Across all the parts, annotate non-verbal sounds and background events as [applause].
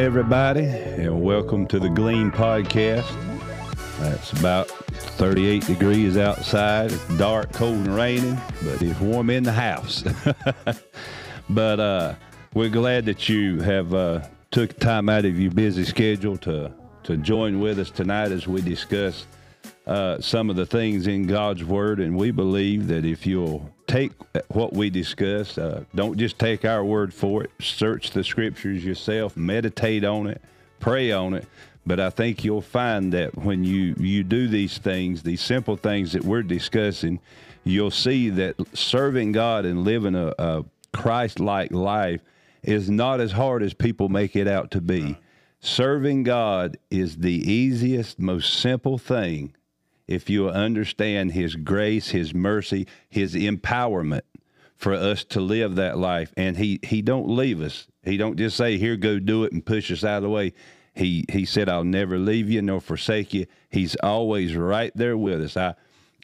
Everybody, and welcome to the Glean Podcast. It's about 38 degrees outside. It's dark, cold, and raining, but it's warm in the house. [laughs] but uh, we're glad that you have uh, took time out of your busy schedule to to join with us tonight as we discuss uh, some of the things in God's Word. And we believe that if you'll take what we discuss, uh, don't just take our word for it, search the Scriptures yourself, meditate on it, pray on it. But I think you'll find that when you, you do these things, these simple things that we're discussing, you'll see that serving God and living a, a Christ like life is not as hard as people make it out to be. Serving God is the easiest, most simple thing if you understand His grace, His mercy, His empowerment for us to live that life. And He He don't leave us. He don't just say, "Here, go do it," and push us out of the way. He He said, "I'll never leave you nor forsake you." He's always right there with us. I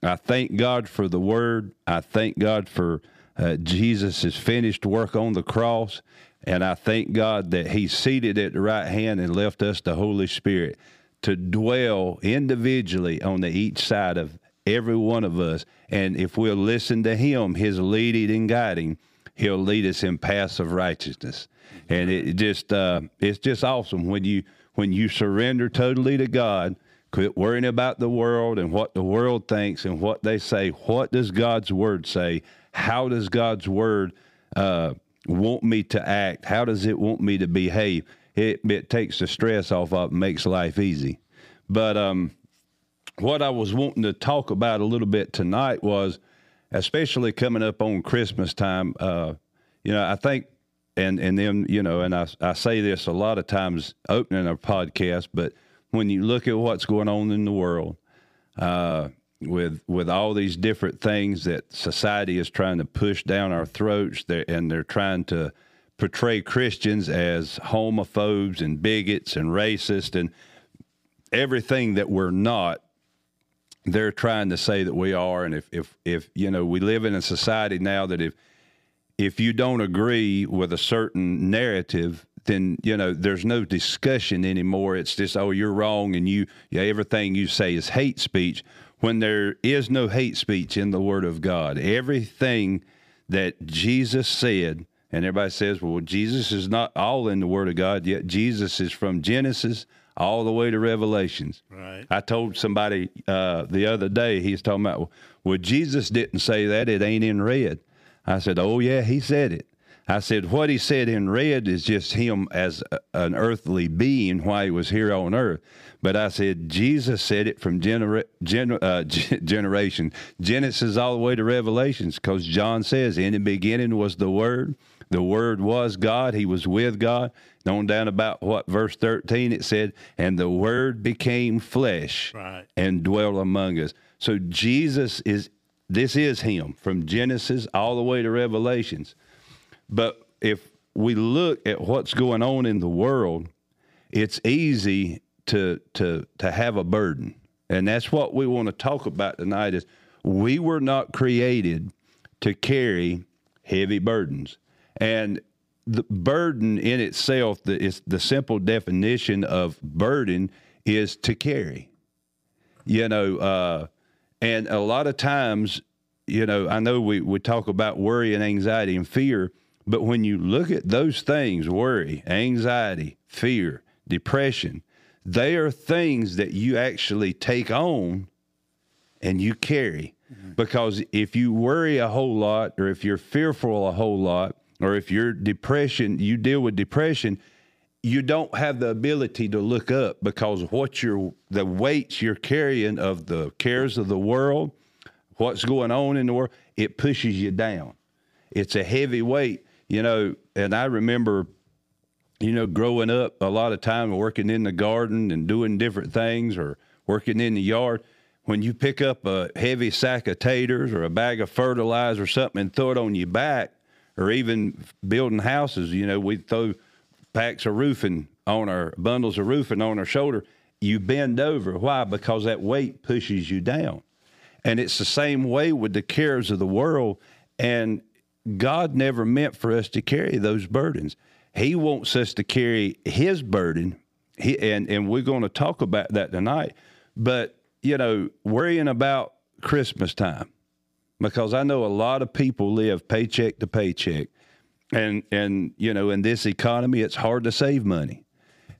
I thank God for the Word. I thank God for uh, Jesus' finished work on the cross. And I thank God that He's seated at the right hand and left us the Holy Spirit to dwell individually on the each side of every one of us. And if we'll listen to Him, His leading and guiding, He'll lead us in paths of righteousness. And it just uh, it's just awesome when you when you surrender totally to God. Quit worrying about the world and what the world thinks and what they say. What does God's word say? How does God's word uh, want me to act? How does it want me to behave? It, it takes the stress off of it, makes life easy. But um, what I was wanting to talk about a little bit tonight was, especially coming up on Christmas time. Uh, you know, I think, and and then you know, and I I say this a lot of times opening a podcast, but when you look at what's going on in the world, uh, with with all these different things that society is trying to push down our throats and they're trying to portray Christians as homophobes and bigots and racist and everything that we're not they're trying to say that we are and if if if you know we live in a society now that if if you don't agree with a certain narrative then you know there's no discussion anymore it's just oh you're wrong and you yeah everything you say is hate speech when there is no hate speech in the Word of God. Everything that Jesus said, and everybody says, well, Jesus is not all in the Word of God, yet Jesus is from Genesis all the way to Revelations. Right. I told somebody uh, the other day, he's talking about, well, Jesus didn't say that, it ain't in red. I said, oh, yeah, he said it. I said, what he said in red is just him as a, an earthly being while he was here on earth. But I said, Jesus said it from genera- gener- uh, [laughs] generation, Genesis all the way to Revelations, because John says, in the beginning was the Word. The Word was God. He was with God. On down about what verse 13 it said, and the Word became flesh right. and dwelt among us. So Jesus is, this is Him from Genesis all the way to Revelations. But if we look at what's going on in the world, it's easy to to to have a burden. And that's what we want to talk about tonight is we were not created to carry heavy burdens. And the burden in itself, the, is the simple definition of burden is to carry. You know, uh, and a lot of times, you know, I know we, we talk about worry and anxiety and fear, but when you look at those things worry, anxiety, fear, depression they are things that you actually take on and you carry. Mm-hmm. Because if you worry a whole lot, or if you're fearful a whole lot, or if you're depression, you deal with depression, you don't have the ability to look up because what you're the weights you're carrying of the cares of the world, what's going on in the world, it pushes you down. It's a heavy weight, you know. And I remember you know, growing up, a lot of time working in the garden and doing different things or working in the yard, when you pick up a heavy sack of taters or a bag of fertilizer or something and throw it on your back, or even building houses, you know, we throw packs of roofing on our bundles of roofing on our shoulder. You bend over. Why? Because that weight pushes you down. And it's the same way with the cares of the world. And God never meant for us to carry those burdens. He wants us to carry His burden, he, and and we're going to talk about that tonight. But you know, worrying about Christmas time because I know a lot of people live paycheck to paycheck, and and you know, in this economy, it's hard to save money,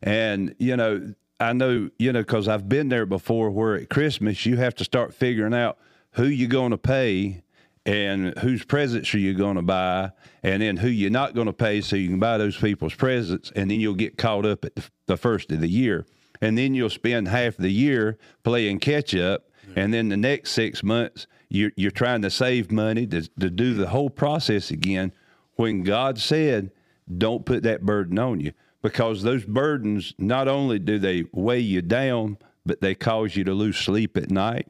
and you know, I know you know because I've been there before. Where at Christmas you have to start figuring out who you're going to pay and whose presents are you going to buy, and then who you're not going to pay, so you can buy those people's presents, and then you'll get caught up at the, the first of the year, and then you'll spend half the year playing catch up, and then the next six months you're, you're trying to save money to, to do the whole process again. When God said, "Don't put that burden on you," because those burdens not only do they weigh you down, but they cause you to lose sleep at night.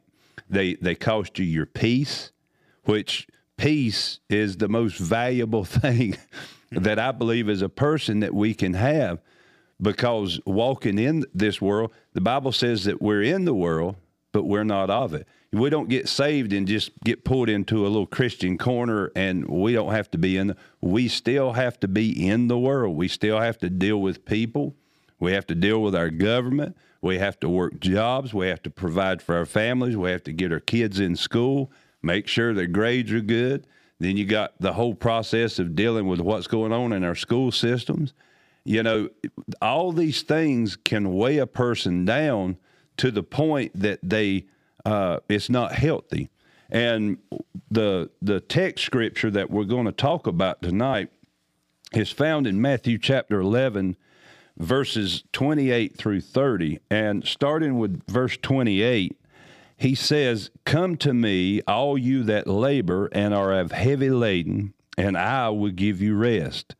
They they cost you your peace which peace is the most valuable [laughs] thing that I believe as a person that we can have because walking in this world, the Bible says that we're in the world, but we're not of it. We don't get saved and just get pulled into a little Christian corner and we don't have to be in the, we still have to be in the world. We still have to deal with people. We have to deal with our government. We have to work jobs. We have to provide for our families. We have to get our kids in school make sure their grades are good. Then you got the whole process of dealing with what's going on in our school systems. You know, all these things can weigh a person down to the point that they uh, it's not healthy. And the the text scripture that we're going to talk about tonight is found in Matthew chapter 11 verses 28 through 30 and starting with verse 28 he says, Come to me, all you that labor and are of heavy laden, and I will give you rest.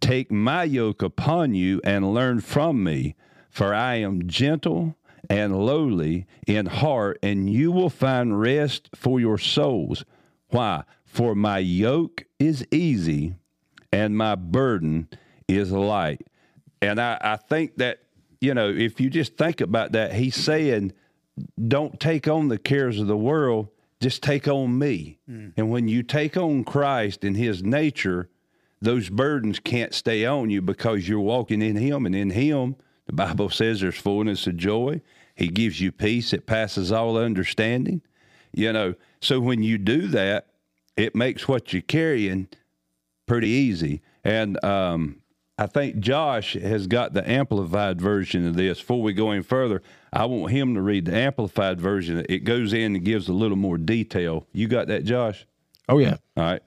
Take my yoke upon you and learn from me, for I am gentle and lowly in heart, and you will find rest for your souls. Why? For my yoke is easy and my burden is light. And I, I think that, you know, if you just think about that, he's saying, don't take on the cares of the world, just take on me. Mm. And when you take on Christ and his nature, those burdens can't stay on you because you're walking in him. And in him, the Bible says there's fullness of joy. He gives you peace that passes all understanding. You know, so when you do that, it makes what you're carrying pretty easy. And um, I think Josh has got the amplified version of this. Before we go any further, I want him to read the amplified version. It goes in and gives a little more detail. You got that, Josh? Oh, yeah. All right.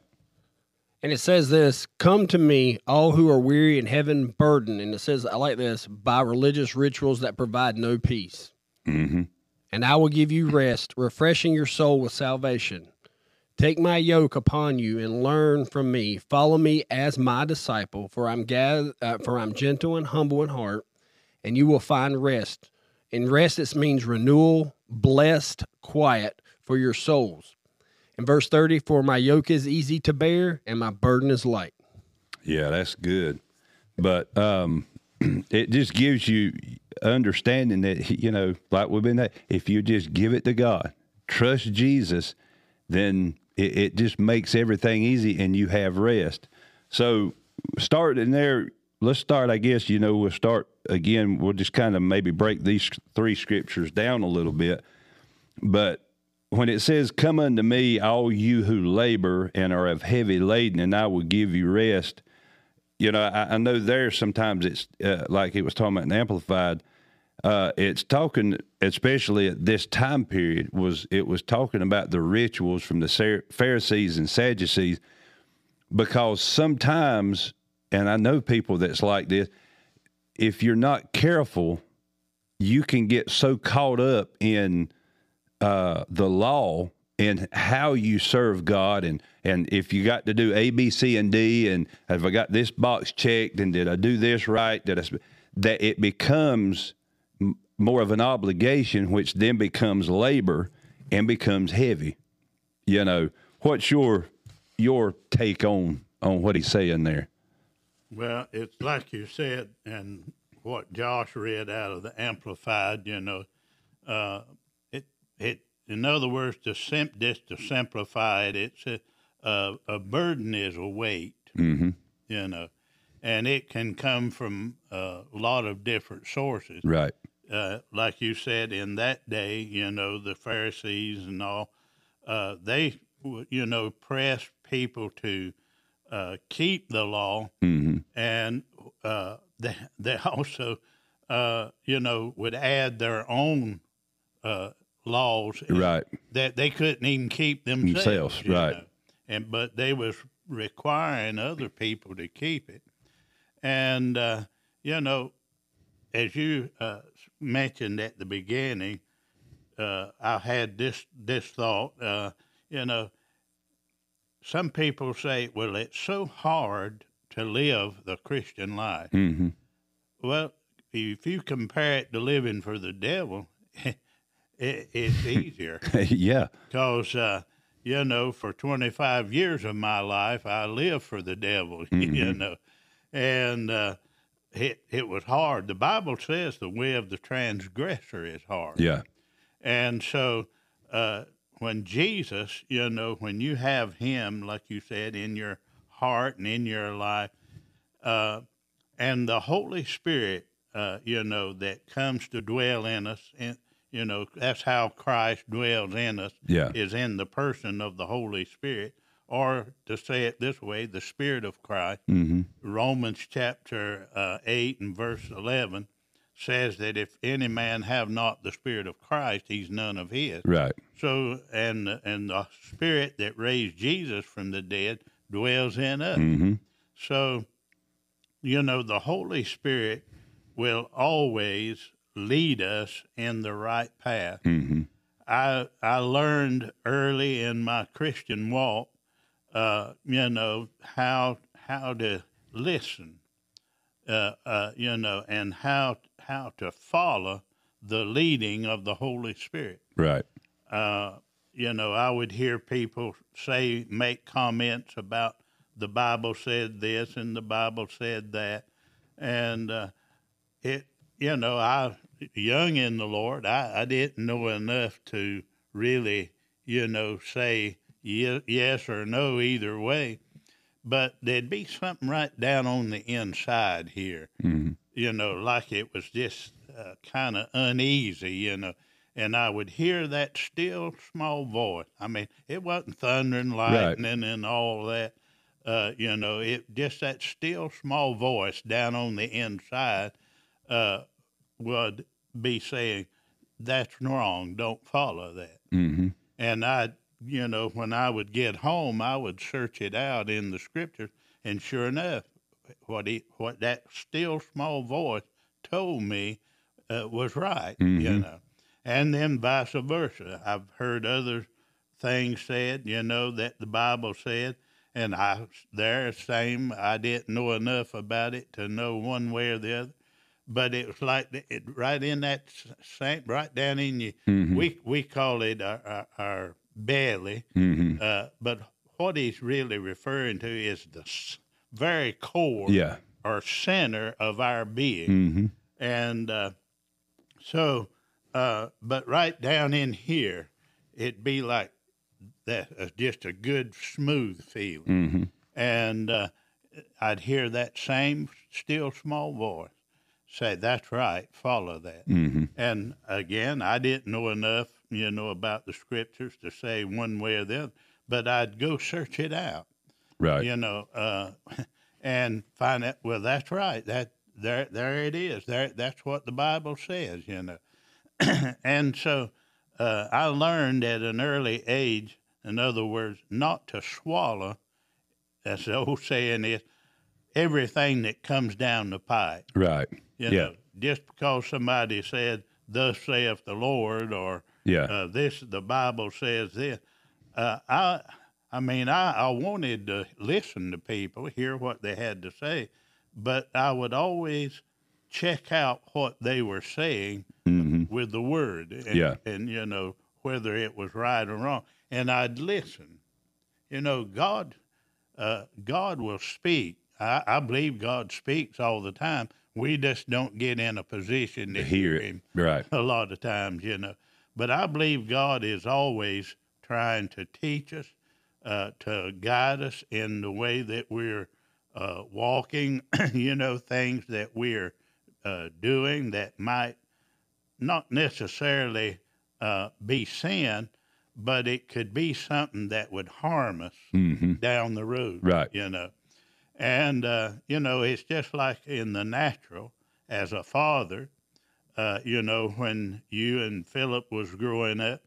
And it says this Come to me, all who are weary and heavy burdened. And it says, I like this, by religious rituals that provide no peace. Mm-hmm. And I will give you rest, refreshing your soul with salvation. Take my yoke upon you and learn from me. Follow me as my disciple, for I'm uh, for I'm gentle and humble in heart, and you will find rest. And rest, it means renewal, blessed, quiet for your souls. In verse 30, for my yoke is easy to bear and my burden is light. Yeah, that's good. But um, [clears throat] it just gives you understanding that, you know, like we've been, if you just give it to God, trust Jesus, then it, it just makes everything easy and you have rest. So starting there, let's start, I guess, you know, we'll start again, we'll just kind of maybe break these three scriptures down a little bit. But when it says, Come unto me, all you who labor and are of heavy laden, and I will give you rest. You know, I, I know there sometimes it's uh, like it was talking about in Amplified uh, it's talking, especially at this time period, was it was talking about the rituals from the Pharisees and Sadducees, because sometimes, and I know people that's like this, if you're not careful, you can get so caught up in uh, the law and how you serve God, and and if you got to do A, B, C, and D, and have I got this box checked, and did I do this right? Did I? That it becomes more of an obligation, which then becomes labor and becomes heavy. You know, what's your your take on on what he's saying there? Well, it's like you said, and what Josh read out of the Amplified. You know, uh, it it in other words, to sim- just to simplify it, it's a, a, a burden is a weight. Mm-hmm. You know, and it can come from a lot of different sources. Right. Uh, like you said, in that day, you know, the Pharisees and all, uh, they, you know, pressed people to uh, keep the law, hmm and uh, they, they [laughs] also, uh, you know, would add their own uh, laws Right. that they couldn't even keep themselves. Themselves, right. know. And but they was requiring other people to keep it, and uh, you know, as you uh, mentioned at the beginning, uh, I had this this thought. Uh, you know, some people say, "Well, it's so hard to live the Christian life." hmm Well, if you compare it to living for the devil, [laughs] it, it's [laughs] easier. Yeah. because uh, you know for 25 years of my life i lived for the devil [laughs] you know. And uh, it, it was hard. The bible says the way of the transgressor is hard. Yeah. and so uh, when jesus you know when you have him like you said in your heart and in your life uh, and the holy spirit uh, you know that comes to dwell in us and you know that's how christ dwells in us Yeah. is in the person of the Holy Spirit, or to say it this way, the Spirit of Christ. hmm Romans chapter uh, 8 and verse 11 says that if any man have not the Spirit of Christ, he's none of his. Right. So, and, and the Spirit that raised Jesus from the dead dwells in us. hmm So, you know, the Holy Spirit will always lead us in the right path. hmm I I learned early in my Christian walk, uh, you know how how to listen, uh, uh, you know, and how how to follow the leading of the Holy Spirit. Right. Uh, you know, I would hear people say make comments about the Bible said this and the Bible said that, and uh, it you know I young in the Lord I, I didn't know enough to really you know say ye- yes or no either way, but there'd be something right down on the inside here hmm you know, like it was just uh, kind of uneasy, you know. And I would hear that still small voice. I mean, it wasn't thunder and lightning and all that. Uh, you know, it just that still small voice down on the inside uh, would be saying, "That's wrong. Don't follow that." hmm And I, you know, when I would get home, I would search it out in the scriptures, and sure enough, what he, what that still small voice told me uh, was right, you Mhm. know. And then vice versa. I've heard other things said, you know, that the Bible said, and I there same. I didn't know enough about it to know one way or the other. But it was like it, right in that same, right down in you. Mhm. We we call it our, our, our belly, hmm uh, but what he's really referring to is the very core Yeah. or center of our being. hmm And uh, so, uh, but right down in here, it'd be like that, uh, just a good, smooth feeling. hmm And uh, I'd hear that same still small voice say, That's right, follow that. hmm And again, I didn't know enough, you know, about the scriptures to say one way or the other, but I'd go search it out, Right. you know, uh, [laughs] and find out. Well, that's right. That there, there it is. There, that's what the Bible says, you know. [clears throat] and so, uh, I learned at an early age, in other words, not to swallow. As the old saying is, everything that comes down the pipe. Right. You Yeah. know, just because somebody said, "Thus saith the Lord," or Yeah. uh, "This the Bible says this," uh, I, I mean, I, I wanted to listen to people, hear what they had to say, but I would always check out what they were saying hmm with the Word, and, Yeah. and you know whether it was right or wrong, and I'd listen. You know, God, uh, God will speak. I, I believe God speaks all the time. We just don't get in a position to Hear hear it. Him Right. a lot of times, you know. But I believe God is always trying to teach us, uh, to guide us in the way that we're uh, walking, [clears throat] you know, things that we're uh, doing that might not necessarily uh, be sin, but it could be something that would harm us hmm down the road. Right. You know, and uh, you know, it's just like in the natural as a father. Uh, you know, when you and Philip was growing up,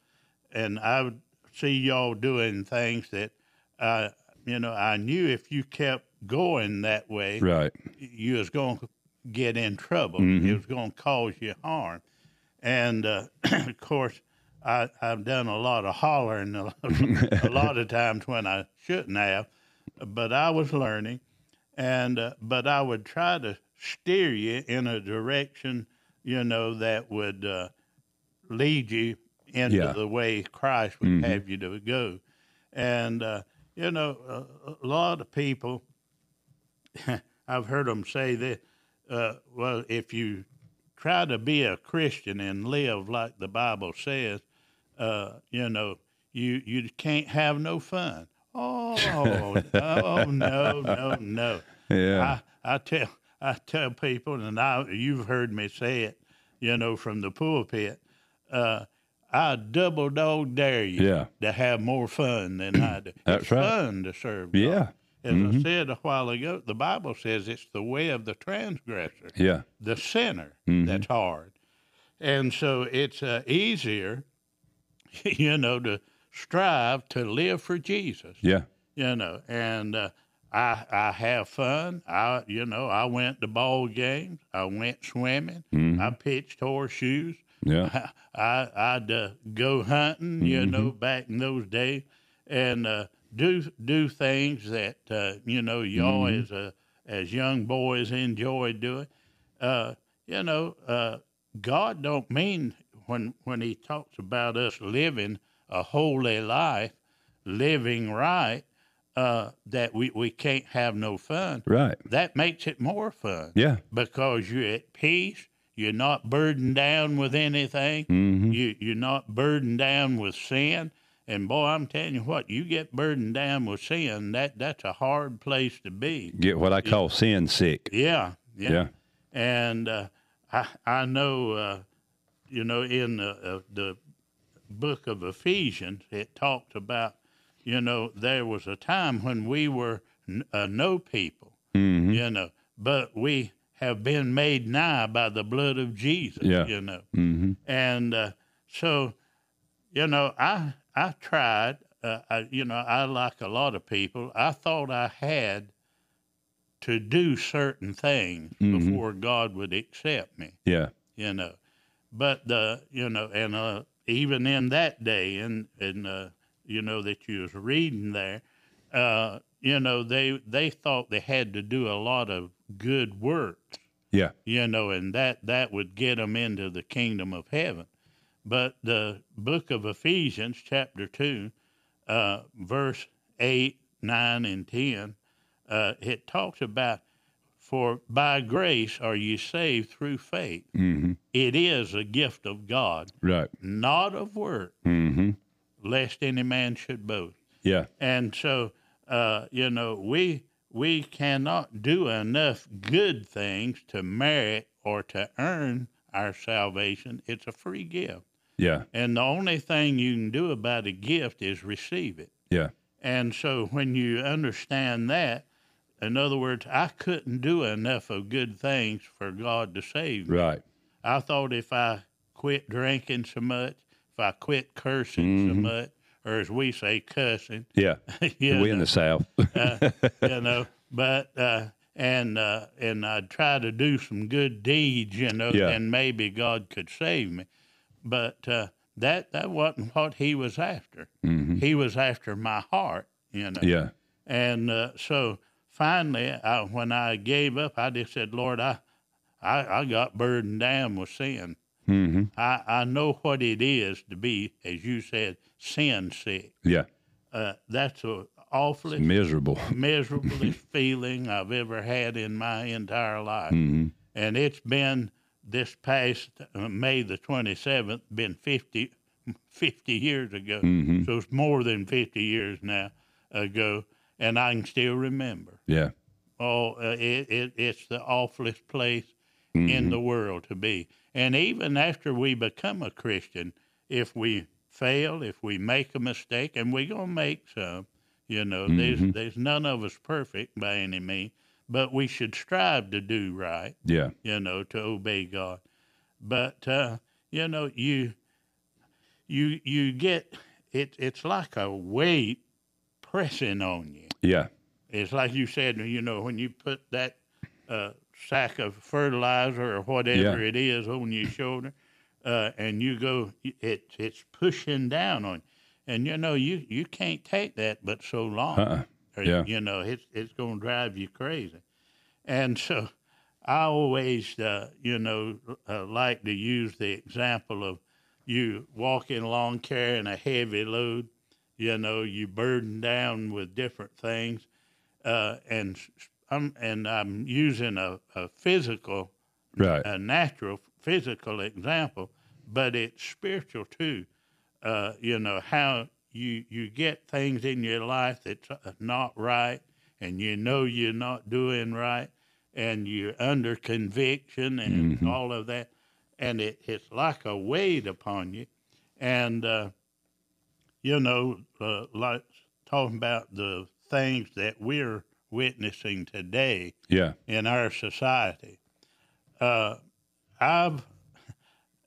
and I would see y'all doing things that, uh, you know, I knew if you kept going that way, Right. you was going to get in trouble. Mhm. It was going to cause you harm. And uh, [clears throat] of course, I, I've done a lot of hollering a lot, a lot of [laughs] times when I shouldn't have, but I was learning. And uh, but I would try to steer you in a direction, you know, that would uh, lead you into Yeah. the way Christ would Mhm. have you to go. And uh, you know, a, a lot of people [laughs] I've heard them say that, uh, well, if you try to be a Christian and live like the Bible says, uh, you know, you you can't have no fun. Oh, [laughs] oh no, no, no. Yeah. I, I tell I tell people, and I you've heard me say it, you know, from the pulpit. Uh, I double dog dare you Yeah. to have more fun than I do. [clears throat] That's it's right. fun to serve. God. Yeah. As Mhm. I said a while ago, the Bible says it's the way of the transgressor, Yeah. the sinner, Mhm. that's hard. And so it's uh, easier, [laughs] you know, to strive to live for Jesus, Yeah. you know. And uh, I I have fun. I you know I went to ball games. I went swimming. Mhm. I pitched horseshoes. Yeah. [laughs] I I'd uh, go hunting, you Mm-hmm. know, back in those days, and uh, do do things that uh, you know y'all Mm-hmm. as uh, as young boys enjoy doing. Uh, you know, uh, God don't mean when when He talks about us living a holy life, living right, uh, that we we can't have no fun. Right. That makes it more fun Yeah. because you're at peace. You're not burdened down with anything. hmm You you're not burdened down with sin. And boy, I'm telling you what, you get burdened down with sin. That that's a hard place to be. Get what I call sin sick. Yeah, yeah. Yeah. And uh, I I know, uh, you know, in the uh, the book of Ephesians, it talked about, you know, there was a time when we were n- uh, no people hmm you know. But we have been made nigh by the blood of Jesus, Yeah. you know. Mm-hmm. And uh, so, you know, I I tried. Uh, I, you know, I like a lot of people. I thought I had to do certain things Mhm. before God would accept me Yeah. you know. But the you know, and uh, even in that day, and and uh, you know that you was reading there, uh, you know they they thought they had to do a lot of good work, Yeah. you know, and that that would get them into the kingdom of heaven. But the book of Ephesians, chapter two, uh, verse eight, nine, and ten, uh, it talks about. For by grace are you saved through faith. hmm It is a gift of God, Right. not of work, hmm lest any man should boast. Yeah. And so, uh, you know, we we cannot do enough good things to merit or to earn our salvation. It's a free gift, Yeah. and the only thing you can do about a gift is receive it. Yeah. And so, when you understand that, in other words, I couldn't do enough of good things for God to save me. Right. I thought if I quit drinking so much, if I quit cursing so Mhm. much, or as we say, cussing, Yeah. [laughs] we in the South. [laughs] uh, you [laughs] know, but uh, and uh, and I'd try to do some good deeds, you know, Yeah. and maybe God could save me, but uh, that that wasn't what He was after. hmm He was after my heart, you know. Yeah. And uh, so finally, I, when I gave up, I just said, Lord, I, I, I got burdened down with sin. Hmm I, I know what it is to be, as you said, sin sick. Yeah. Uh, that's the awfulest, Miserable. [laughs] miserablest feeling I've ever had in my entire life. hmm And it's been this past uh, May the 27th, been 50, 50 years ago. hmm So it's more than 50 years now ago, and I can still remember. Yeah. oh, uh, it, it it's the awfulest place Mm-hmm. in the world to be. And even after we become a Christian, if we fail, if we make a mistake, and we're gonna make some, you know, Mm-hmm. there's there's none of us perfect by any means, but we should strive to do right Yeah. you know, to obey God. But uh, you know, you you you get it. It's like a weight pressing on you. Yeah. It's like you said, you know, when you put that uh, sack of fertilizer or whatever Yeah. it is on your shoulder, uh, and you go, it it's pushing down on you, and you know you you can't take that but so long. Uh-uh. Or, Yeah. You know, it's it's going to drive you crazy, and so I always, uh, you know, uh, like to use the example of you walking along carrying a heavy load. You know, you burden down with different things, uh, and I'm and I'm using a, a physical, Right. a natural physical example, but it's spiritual too. Uh, you know how you you get things in your life that's not right, and you know you're not doing right, and you're under conviction and all of that, and it, it's like a weight upon you, and uh, you know, uh, like talking about the things that we're witnessing today Yeah. in our society. Uh, I've,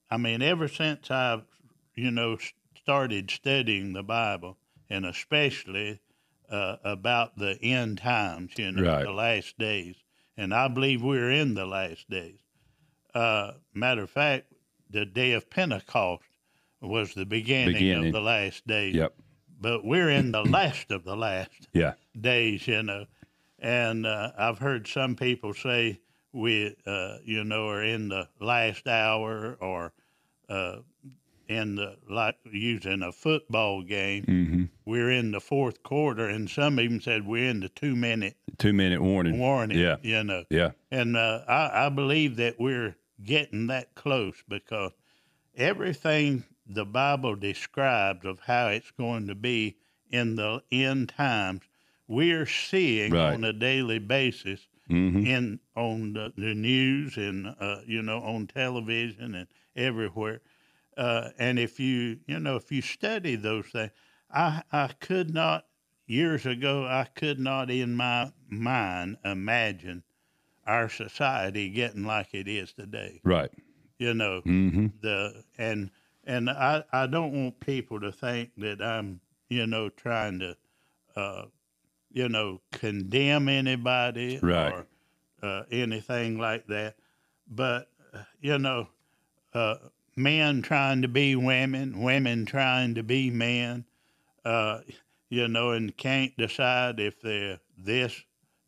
I mean, ever since I've, you know, started studying the Bible, and especially uh, about the end times, you know, Right. the last days, and I believe we're in the last days. Uh, matter of fact, the day of Pentecost was the beginning, Beginning. of the last days. Yep. But we're in the last of the last Yeah. days, you know. And uh, I've heard some people say we, uh, you know, are in the last hour or uh, in the like using a football game. Mm-hmm. We're in the fourth quarter, and some even said we're in the two minute Two minute warning. warning. Yeah. you know. Yeah. And uh, I, I believe that we're getting that close because everything the Bible describes of how it's going to be in the end times, we're seeing Right. on a daily basis Mm-hmm. in on the, the news and uh, you know on television and everywhere. Uh, and if you you know if you study those things, I I could not years ago I could not in my mind imagine our society getting like it is today. Right. You know Mm-hmm. the and and I I don't want people to think that I'm you know trying to uh, you know condemn anybody Right. or uh, anything like that, but you know uh, men trying to be women, women trying to be men, uh, you know, and can't decide if they're this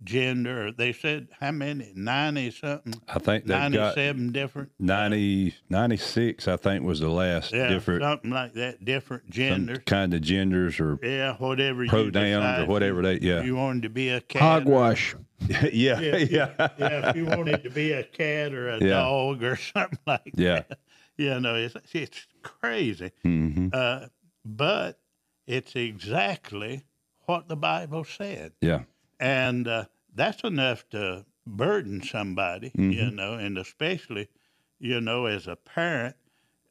gender. They said how many ninety something. I think they've got 97 different 90, 96, I think was the last yeah, different something like that, different some genders. kind of genders or Yeah, whatever you pronouns decide or whatever they, yeah. You wanted to be a cat. Hogwash. [laughs] yeah. Yeah, Yeah. yeah, yeah. If you wanted to be a cat or a Yeah. dog or [laughs] something like Yeah. that, Yeah. you know, it's it's crazy. Mm-hmm. Uh, but it's exactly what the Bible said, Yeah. And uh, that's enough to burden somebody, you Mhm. know, and especially, you know, as a parent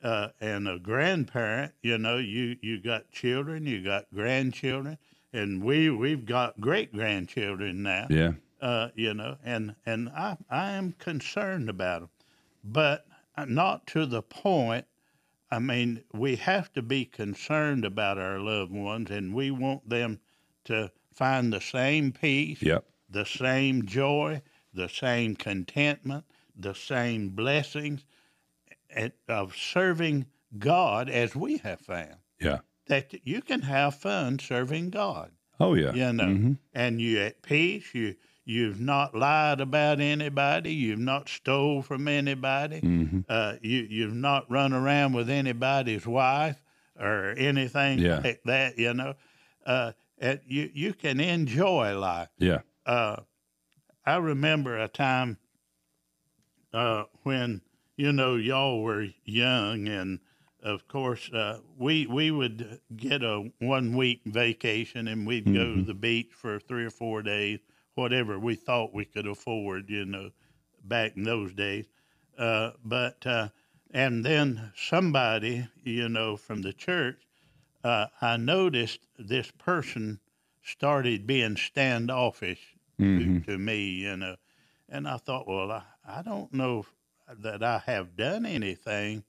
uh, and a grandparent, you know, you you got children, you got grandchildren, and we we've got great grandchildren now Yeah. uh, you know, and and I I am concerned about them, but not to the point. I mean, we have to be concerned about our loved ones, and we want them to find the same peace, Yep. the same joy, the same contentment, the same blessings of serving God as we have found. Yeah. That you can have fun serving God Oh yeah. you know, Mhm. and you at peace. You you've not lied about anybody. You've not stole from anybody. Mhm. Uh, you you've not run around with anybody's wife or anything Yeah. like that. You know, uh, and you you can enjoy life. Yeah. Uh, I remember a time uh, when you know y'all were young, and of course uh, we we would get a one week vacation, and we'd go to the beach for three or four days, whatever we thought we could afford, you know, back in those days. Uh, but uh, and then somebody, you know, from the church, uh, I noticed this person started being standoffish Mhm. to, to me, you know, and I thought, well, I, I don't know that I have done anything,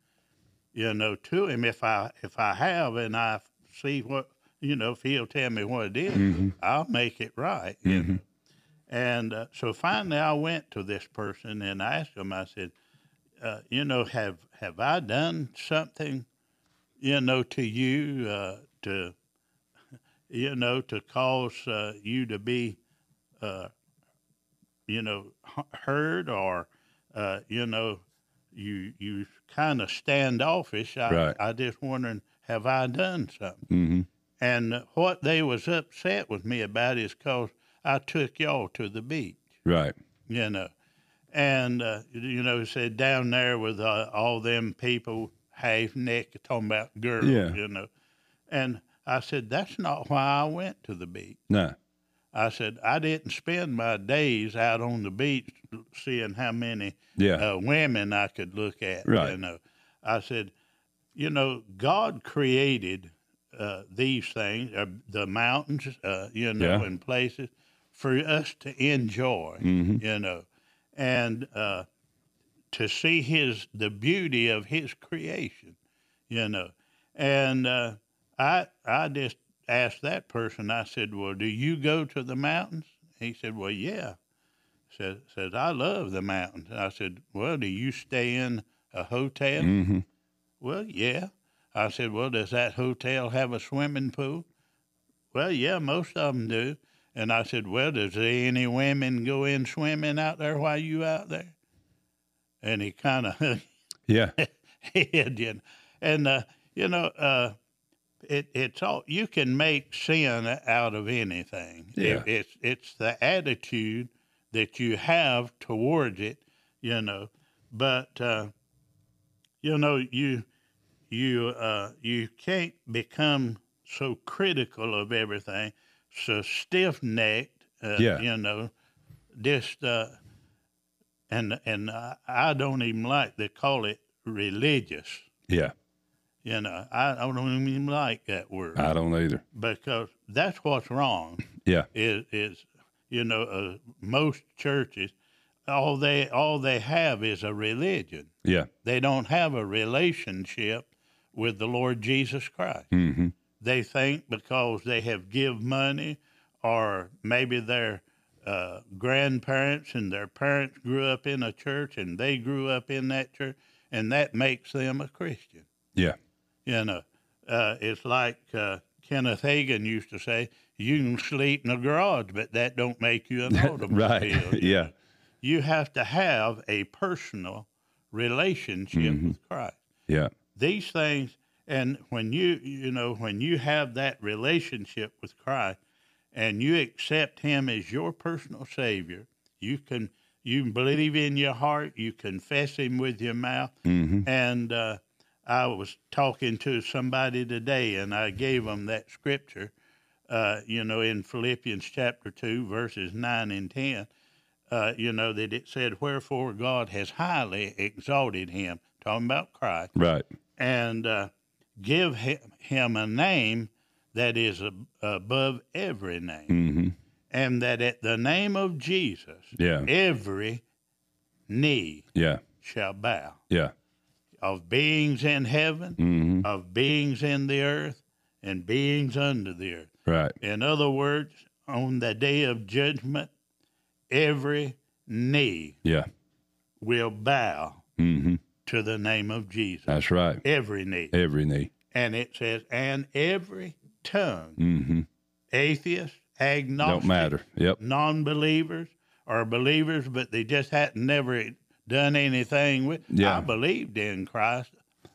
you know, to him. If I if I have, and I see what you know, if he'll tell me what it is, Mhm. I'll make it right. You know? Mhm. And uh, so finally, I went to this person and I asked him. I said, uh, "You know, have have I done something, you know, to you uh, to, you know, to cause uh, you to be, uh, you know, heard or, uh, you know, you you kind of standoffish? I, Right. I just wondering, have I done something?" Mhm. And what they was upset with me about is cause I took y'all to the beach, Right. you know, and uh, you know said down there with uh, all them people half naked talking about girls, Yeah. you know, and I said that's not why I went to the beach. No. I said I didn't spend my days out on the beach seeing how many Yeah. uh, women I could look at. Right. You know, I said, you know, God created uh, these things, uh, the mountains, uh, you know, Yeah. and places for us to enjoy. Mhm. You know, and uh, to see His the beauty of His creation. You know, and uh, I I just asked that person. I said, "Well, do you go to the mountains?" He said, "Well, yeah." Says says I love the mountains. I said, "Well, do you stay in a hotel?" Mhm. Well, yeah. I said, "Well, does that hotel have a swimming pool?" Well, yeah, most of them do. And I said, "Well, does any women go in swimming out there while you out there?" And he kind of [laughs] Yeah. you know. And uh, you know, uh, it, it's all you can make sin out of anything. It- Yeah. it's it's the attitude that you have towards it, you know. But uh, you know, you you uh, you can't become so critical of everything, so stiff necked. Uh, Yeah. You know, just uh, and and I, I don't even like to call it religious. Yeah. You know, I, I don't even like that word I don't either. because that's what's wrong. Yeah. Is is you know uh, most churches all they all they have is a religion. Yeah. They don't have a relationship with the Lord Jesus Christ. Mm-hmm. They think because they have give money, or maybe their uh, grandparents and their parents grew up in a church and they grew up in that church, and that makes them a Christian. Yeah. You know, uh, it's like uh, Kenneth Hagin used to say, "You can sleep in a garage, but that don't make you an [laughs] automobile." Right. [laughs] yeah. You have to have a personal relationship Mhm. with Christ. Yeah. These things, and when you you know when you have that relationship with Christ, and you accept Him as your personal Savior, you can you believe in your heart, you confess Him with your mouth, Mm-hmm. and uh, I was talking to somebody today, and I gave them that scripture, uh, you know, in Philippians chapter 2, verses 9 and 10, uh, you know, that it said, Wherefore God has highly exalted him, talking about Christ, Right. and uh, give him, him a name that is ab- above every name, Mm-hmm. and that at the name of Jesus, Yeah. every knee Yeah. shall bow Yeah. of beings in heaven, Mm-hmm. of beings in the earth, and beings under the earth. Right. In other words, on the day of judgment, every knee Yeah. will bow Mm-hmm. to the name of Jesus. That's right. Every knee. Every knee. And it says, and every tongue, Mm-hmm. atheist, agnostic, Don't matter. Yep. non believers, or believers, but they just hadn't never done anything with. Yeah. I believed in Christ.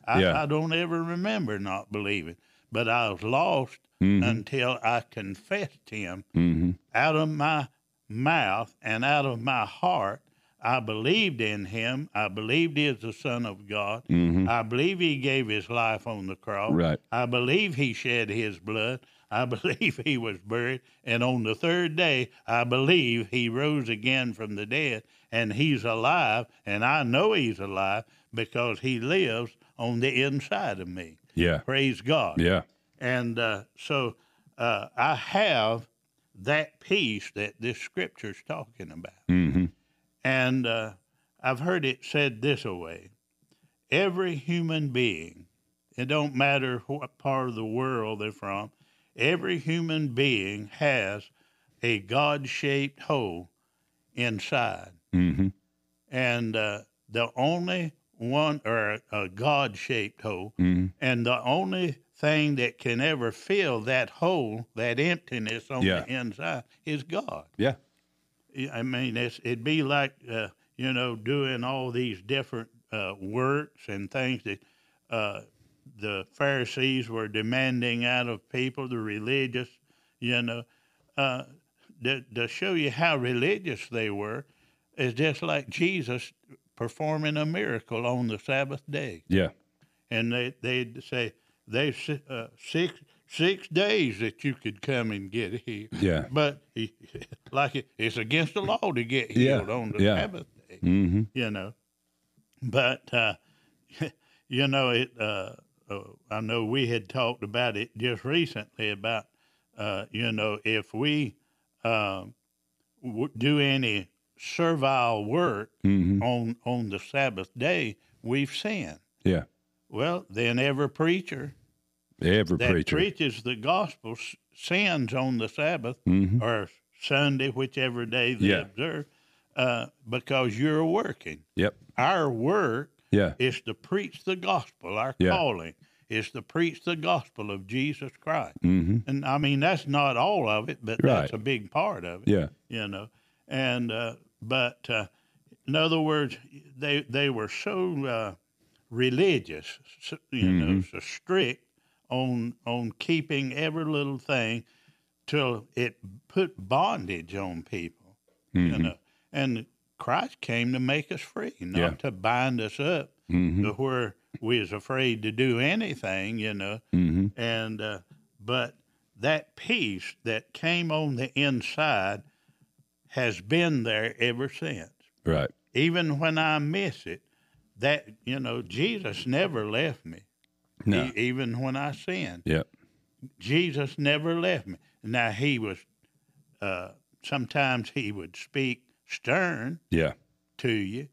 I, Yeah. I don't ever remember not believing, but I was lost Mhm. until I confessed Him Mm-hmm. out of my mouth and out of my heart. I believed in Him. I believed He is the Son of God. Mm-hmm. I believe He gave His life on the cross. Right. I believe He shed His blood. I [laughs] believe he was buried. And on the third day, I believe he rose again from the dead. And he's alive. And I know he's alive because he lives on the inside of me. Yeah. Praise God. Yeah. And uh, so uh, I have that peace that this scripture's talking about. Mm-hmm. And uh, I've heard it said this way every human being, it don't matter what part of the world they're from, every human being has a God shaped hole inside. Mm-hmm. And uh, the only one, or a God shaped hole, Mm-hmm. and the only thing that can ever fill that hole, that emptiness on Yeah. the inside, is God. Yeah. I mean, it's, it'd be like, uh, you know, doing all these different uh, works and things that uh, the Pharisees were demanding out of people, the religious, you know. Uh, to, to show you how religious they were is just like Jesus performing a miracle on the Sabbath day Yeah. and they they'd say they uh, six six days that you could come and get healed. Yeah. But he, [laughs] like it, it's against the law to get Yeah, healed on the yeah. Sabbath day. Mm-hmm. You know, but uh, [laughs] you know it. Uh, uh, I know we had talked about it just recently about uh, you know if we um, w- do any servile work Mm-hmm. on on the Sabbath day, we've sinned. Yeah. Well, then every preacher Every that preacher. preaches the gospel sins on the Sabbath Mhm. or Sunday, whichever day they Yeah. observe, uh, because you're working. Yep. Our work Yeah. is to preach the gospel. Our Yeah. calling is to preach the gospel of Jesus Christ. Mm-hmm. And I mean, that's not all of it, but Right. that's a big part of it Yeah. you know. And uh, but uh, in other words, they they were so uh, religious, you know, so strict on on keeping every little thing till it put bondage on people, you know. And Christ came to make us free, not Yeah. to bind us up Mm-hmm. to where we was afraid to do anything, you know Mm-hmm. and uh, but that peace that came on the inside has been there ever since. Right. Even when I miss it, that you know, Jesus never left me. No. E- even when I sinned, Yep. Jesus never left me. Now he was. Uh, sometimes he would speak stern Yeah. to you.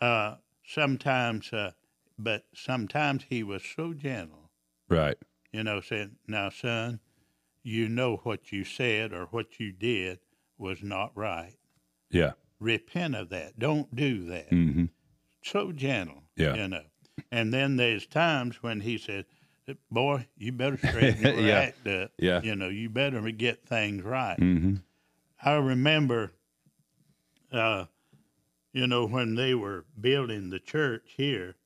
Uh, sometimes, uh, but sometimes he was so gentle. Right. you know, saying, now, son, you know what you said or what you did was not right. Yeah. Repent of that. Don't do that. Mm-hmm. So gentle, Yeah. you know. And then there's times when he says, boy, you better [laughs] straighten your Yeah. act up. Yeah. You know, you better get things right. Mm-hmm. I remember, uh, you know, when they were building the church here,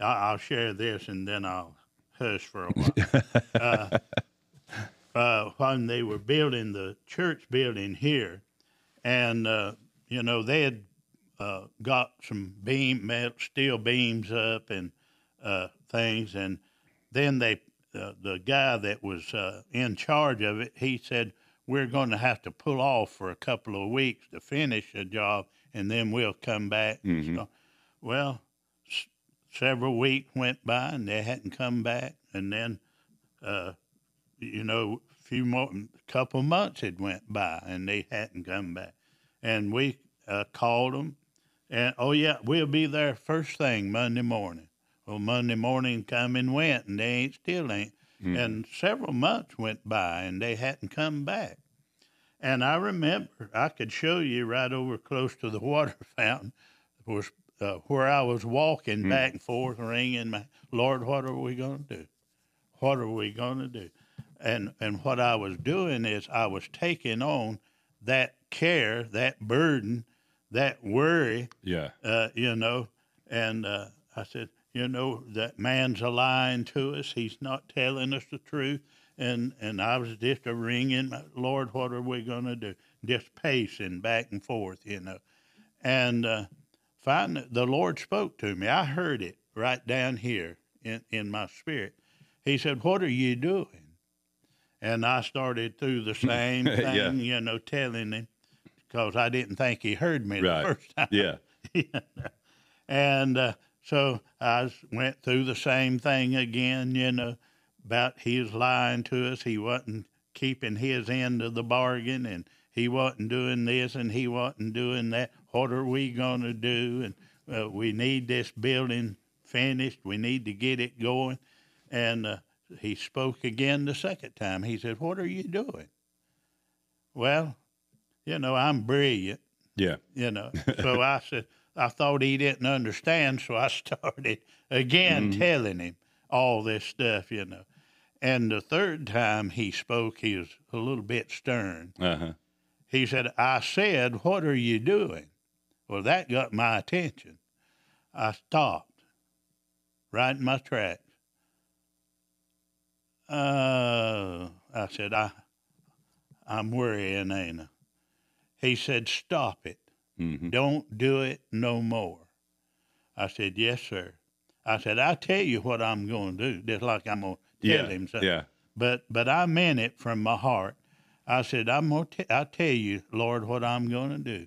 I- I'll share this and then I'll hush for a [laughs] while. uh, uh, when they were building the church building here, and uh, you know they had uh, got some beam steel beams up and uh, things, and then they uh, the guy that was uh, in charge of it, he said we're going to have to pull off for a couple of weeks to finish the job, and then we'll come back. Mhm. start. Well, s- several weeks went by and they hadn't come back, and then uh, you know, a few more, a couple months had went by and they hadn't come back, and we uh, called them, and oh yeah, we'll be there first thing Monday morning. Well, Monday morning come and went, and they ain't still ain't, and several months went by and they hadn't come back. And I remember I could show you right over close to the [laughs] water fountain was uh, where I was walking back and forth, ringing my Lord, what are we going to do? What are we going to do? And and what I was doing is I was taking on that care, that burden, that worry, Yeah. uh, you know. And uh, I said, you know, that man's a lying to us. He's not telling us the truth. And and I was just a ringing, Lord, what are we going to do? Just pacing back and forth, you know. And uh, finally, the Lord spoke to me. I heard it right down here in, in my spirit. He said, What are you doing? And I started through the [laughs] same thing, Yeah. you know, telling him because I didn't think he heard me the first [laughs] time. Yeah. [laughs] And uh, so I went through the same thing again, you know, about he was lying to us. He wasn't keeping his end of the bargain, and he wasn't doing this, and he wasn't doing that. What are we going to do? And uh, we need this building finished. We need to get it going. And uh, he spoke again the second time. He said, What are you doing? Well, you know, I'm brilliant Yeah. you know. [laughs] So I said, I thought he didn't understand, so I [laughs] started again telling him all this stuff, you know. And the third time he spoke, he was a little bit stern. Uh huh. He said, I said, What are you doing? Well, that got my attention. I stopped right in my tracks. Uh, I said, I, I'm worrying, ain't I? He said, Stop it. Mm-hmm. Don't do it no more. I said, Yes, sir. I said, I'll tell you what I'm going to do, just like I'm going to tell Yeah. him something. Yeah. But but I meant it from my heart. I said, I'm gonna t- I tell you, Lord, what I'm gonna do.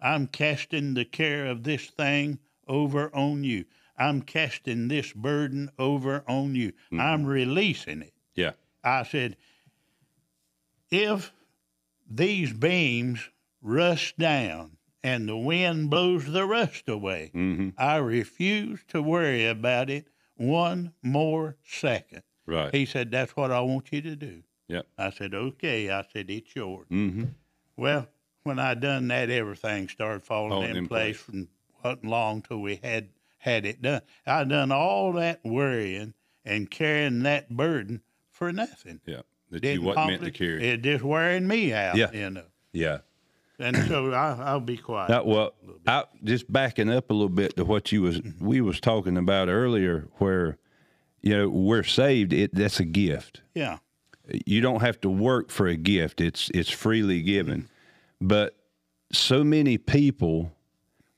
I'm casting the care of this thing over on you. I'm casting this burden over on you. I'm releasing it. Yeah. I said, if these beams rust down and the wind blows the rust away, Mm-hmm. I refuse to worry about it one more second. Right. He said, That's what I want you to do. Yep. I said, Okay. I said, It's yours. Mm-hmm. Well, when I done that, everything started falling Falling in, in place. And wasn't long till we had had it done. I done all that worrying and carrying that burden for nothing. Yeah. That Didn't you wasn't meant to carry. It just wearing me out. Yeah. You know. Yeah. And so I, I'll be quiet. Now, well, I, just backing up a little bit to what you was we was talking about earlier, where you know we're saved. It that's a gift. yeah. You don't have to work for a gift. It's it's freely given. But so many people,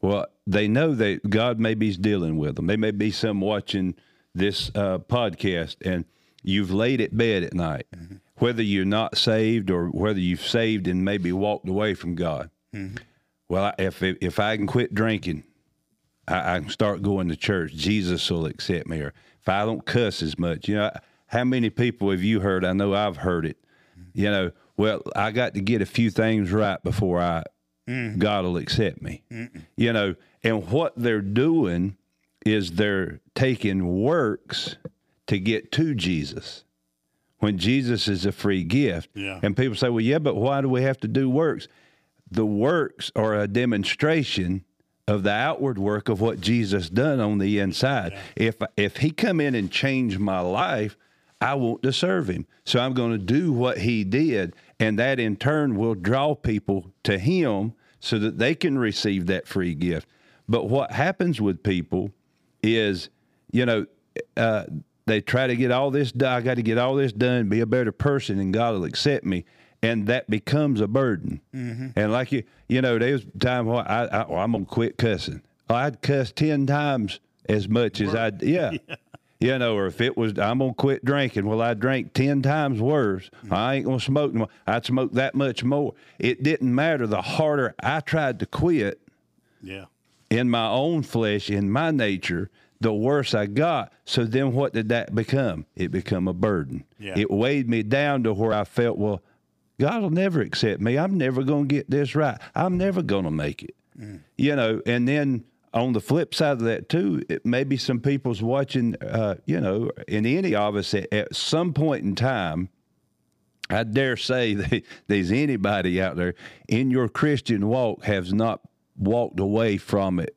well, they know that God maybe is dealing with them. They may be some watching this uh, podcast, and you've laid at bed at night, whether you're not saved or whether you've saved and maybe walked away from God. Mm-hmm. Well, if if I can quit drinking, I, I can start going to church. Jesus will accept me. Or if I don't cuss as much, you know, how many people have you heard? I know I've heard it. You know, well, I got to get a few things right before I mm. God will accept me. You know, and what they're doing is they're taking works to get to Jesus. When Jesus is a free gift. Yeah. And people say, well, yeah, but why do we have to do works? the works are a demonstration of the outward work of what Jesus done on the inside. If if he come in and change my life, I want to serve him. So I'm going to do what he did, and that in turn will draw people to him so that they can receive that free gift. But what happens with people is, you know, uh, they try to get all this done. I got to get all this done, be a better person, and God will accept me. And that becomes a burden. Mm-hmm. And like you, you know, there was a time when I, I well, I'm gonna quit cussing. Oh, I'd cuss ten times as much as I, [laughs] yeah. You know, or if it was, I'm gonna quit drinking. Well, I drank ten times worse. Mm-hmm. I ain't gonna smoke no more. I'd smoke that much more. It didn't matter. The harder I tried to quit, Yeah. in my own flesh, in my nature, the worse I got. So then what did that become? It become a burden. Yeah. It weighed me down to where I felt, well, God will never accept me. I'm never going to get this right. I'm never going to make it. You know, and then on the flip side of that too, it, maybe some people's watching, uh, you know, in any of us at, at some point in time, I dare say [laughs] that there's anybody out there in your Christian walk has not walked away from it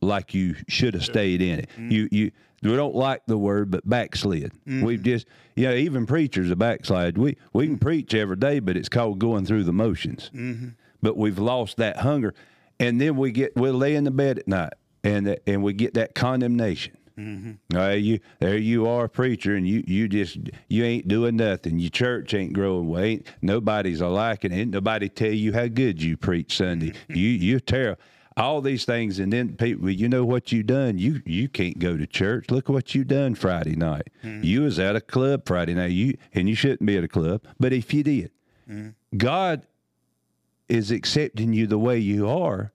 like you should have stayed in it. Mm-hmm. You you we don't like the word, but backslid. Mm-hmm. We've just you know even preachers are backslide. We we can preach every day, but it's called going through the motions. Mm-hmm. But we've lost that hunger, and then we get we'll lay in the bed at night, and and we get that condemnation. Uh, you there you are, preacher, and you you just you ain't doing nothing. Your church ain't growing. Well, ain't nobody's a liking it. Nobody tell you how good you preach Sunday. you you're terrible. All these things, and then people, you know what you done? You you can't go to church. Look what you done Friday night. Hmm. You was at a club Friday night. You and you shouldn't be at a club, but if you did, hmm. God is accepting you the way you are.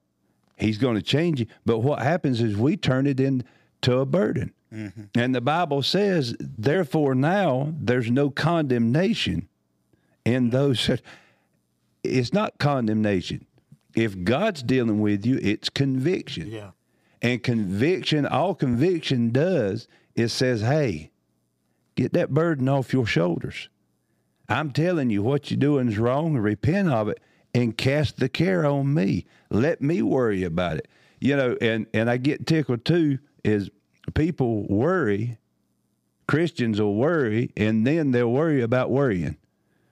He's going to change you. But what happens is we turn it into a burden. Mm-hmm. And the Bible says, therefore, now there's no condemnation in those that it's not condemnation. If God's dealing with you, it's conviction. Yeah. And conviction, all conviction does is says, hey, get that burden off your shoulders. I'm telling you what you're doing is wrong, repent of it, and cast the care on me. Let me worry about it. You know, and, and I get tickled too, is people worry, Christians will worry, and then they'll worry about worrying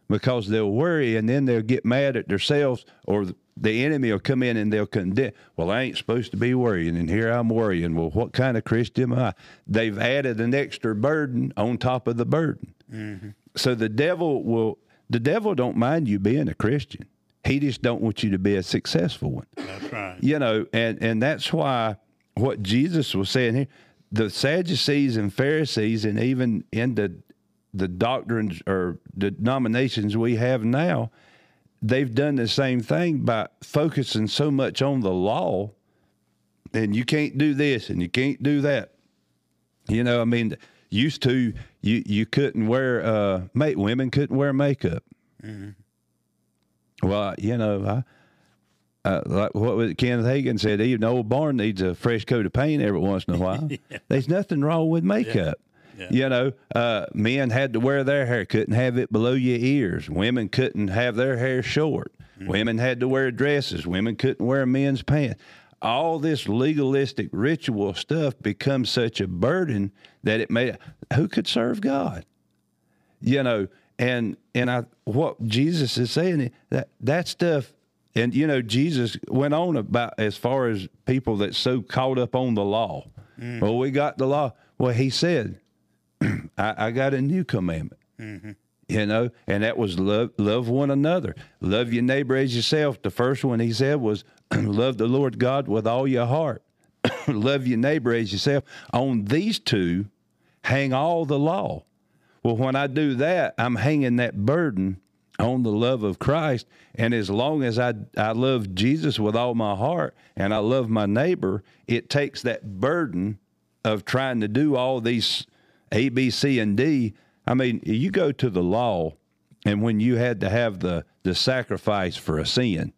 because they'll worry and then they'll get mad at themselves or the enemy will come in and they'll condemn. Well, I ain't supposed to be worrying, and here I'm worrying. Well, what kind of Christian am I? They've added an extra burden on top of the burden. Mm-hmm. So the devil will. The devil don't mind you being a Christian. He just don't want you to be a successful one. That's right. You know, and and that's why what Jesus was saying here, the Sadducees and Pharisees, and even in the the doctrines or denominations we have now, they've done the same thing by focusing so much on the law, and you can't do this and you can't do that. You know, I mean, used to you you couldn't wear uh, mate women couldn't wear makeup. Well, you know, I. Uh, like what was Kenneth Hagin said, even old barn needs a fresh coat of paint every once in a while. [laughs] There's nothing wrong with makeup. Yeah. You know, uh, men had to wear their hair, couldn't have it below your ears. Women couldn't have their hair short. Women had to wear dresses. Women couldn't wear men's pants. All this legalistic ritual stuff becomes such a burden that it made who could serve God? you know and and i what jesus is saying that that stuff and you know jesus went on about as far as people that's so caught up on the law well we got the law well he said [clears throat] I, I got a new commandment. Mm-hmm. You know and that was love love one another. Love your neighbor as yourself. The first one he said was [clears throat] love the lord god with all your heart. [clears throat] Love your neighbor as yourself. On these two hang all the law. Well, when I do that, I'm hanging that burden on the love of Christ. And as long as I, I love Jesus with all my heart and I love my neighbor, it takes that burden of trying to do all these A, B, C, and D. I mean, you go to the law, and when you had to have the, the sacrifice for a sin,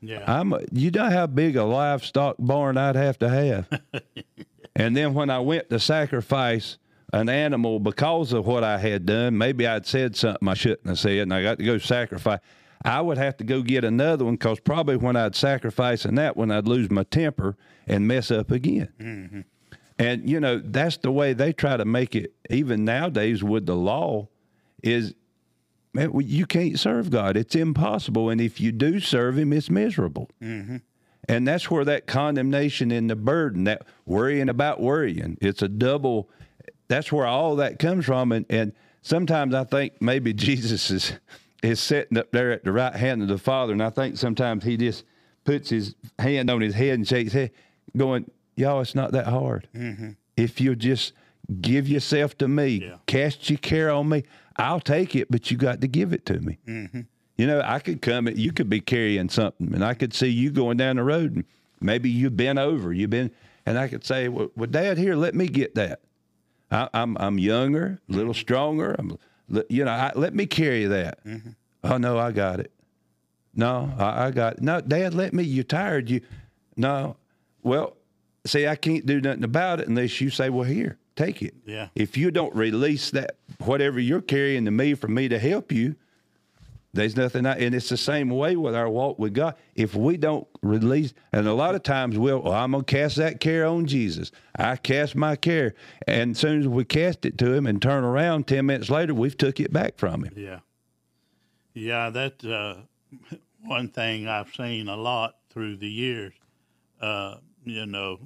Yeah. I'm you know how big a livestock barn I'd have to have. [laughs] and then when I went to sacrifice an animal because of what I had done, maybe I'd said something I shouldn't have said, and I got to go sacrifice. I would have to go get another one because probably when I'd sacrifice in that one, I'd lose my temper and mess up again. Mm-hmm. And you know that's the way they try to make it. Even nowadays with the law, is man, you can't serve God. It's impossible. And if you do serve Him, it's miserable. Mm-hmm. And that's where that condemnation and the burden, that worrying about worrying, it's a double. That's where all that comes from. And, and sometimes I think maybe [laughs] Jesus is is sitting up there at the right hand of the Father, and I think sometimes he just puts his hand on his head and shakes his head, going, "Y'all, it's not that hard. Mm-hmm. If you just give yourself to me, Yeah. cast your care on me, I'll take it, but you got to give it to me." Mm-hmm. You know, I could come, you could be carrying something, and I could see you going down the road, and maybe you've been over, you've been, and I could say, well, well Dad, here, let me get that. I, I'm I'm younger, a little stronger. I'm, you know, I, let me carry that. Mm-hmm. Oh no, I got it. No, I, I got it. No, Dad, let me. You're tired. You, no. Well, see, I can't do nothing about it unless you say, well, here, take it. Yeah. If you don't release that, whatever you're carrying to me for me to help you, there's nothing. I, and it's the same way with our walk with God. If we don't release, and a lot of times we'll, well, I'm gonna cast that care on Jesus. I cast my care, and as soon as we cast it to Him and turn around, ten minutes later, we've took it back from Him. Yeah. Yeah, that's uh, [laughs] one thing I've seen a lot through the years. Uh, you know,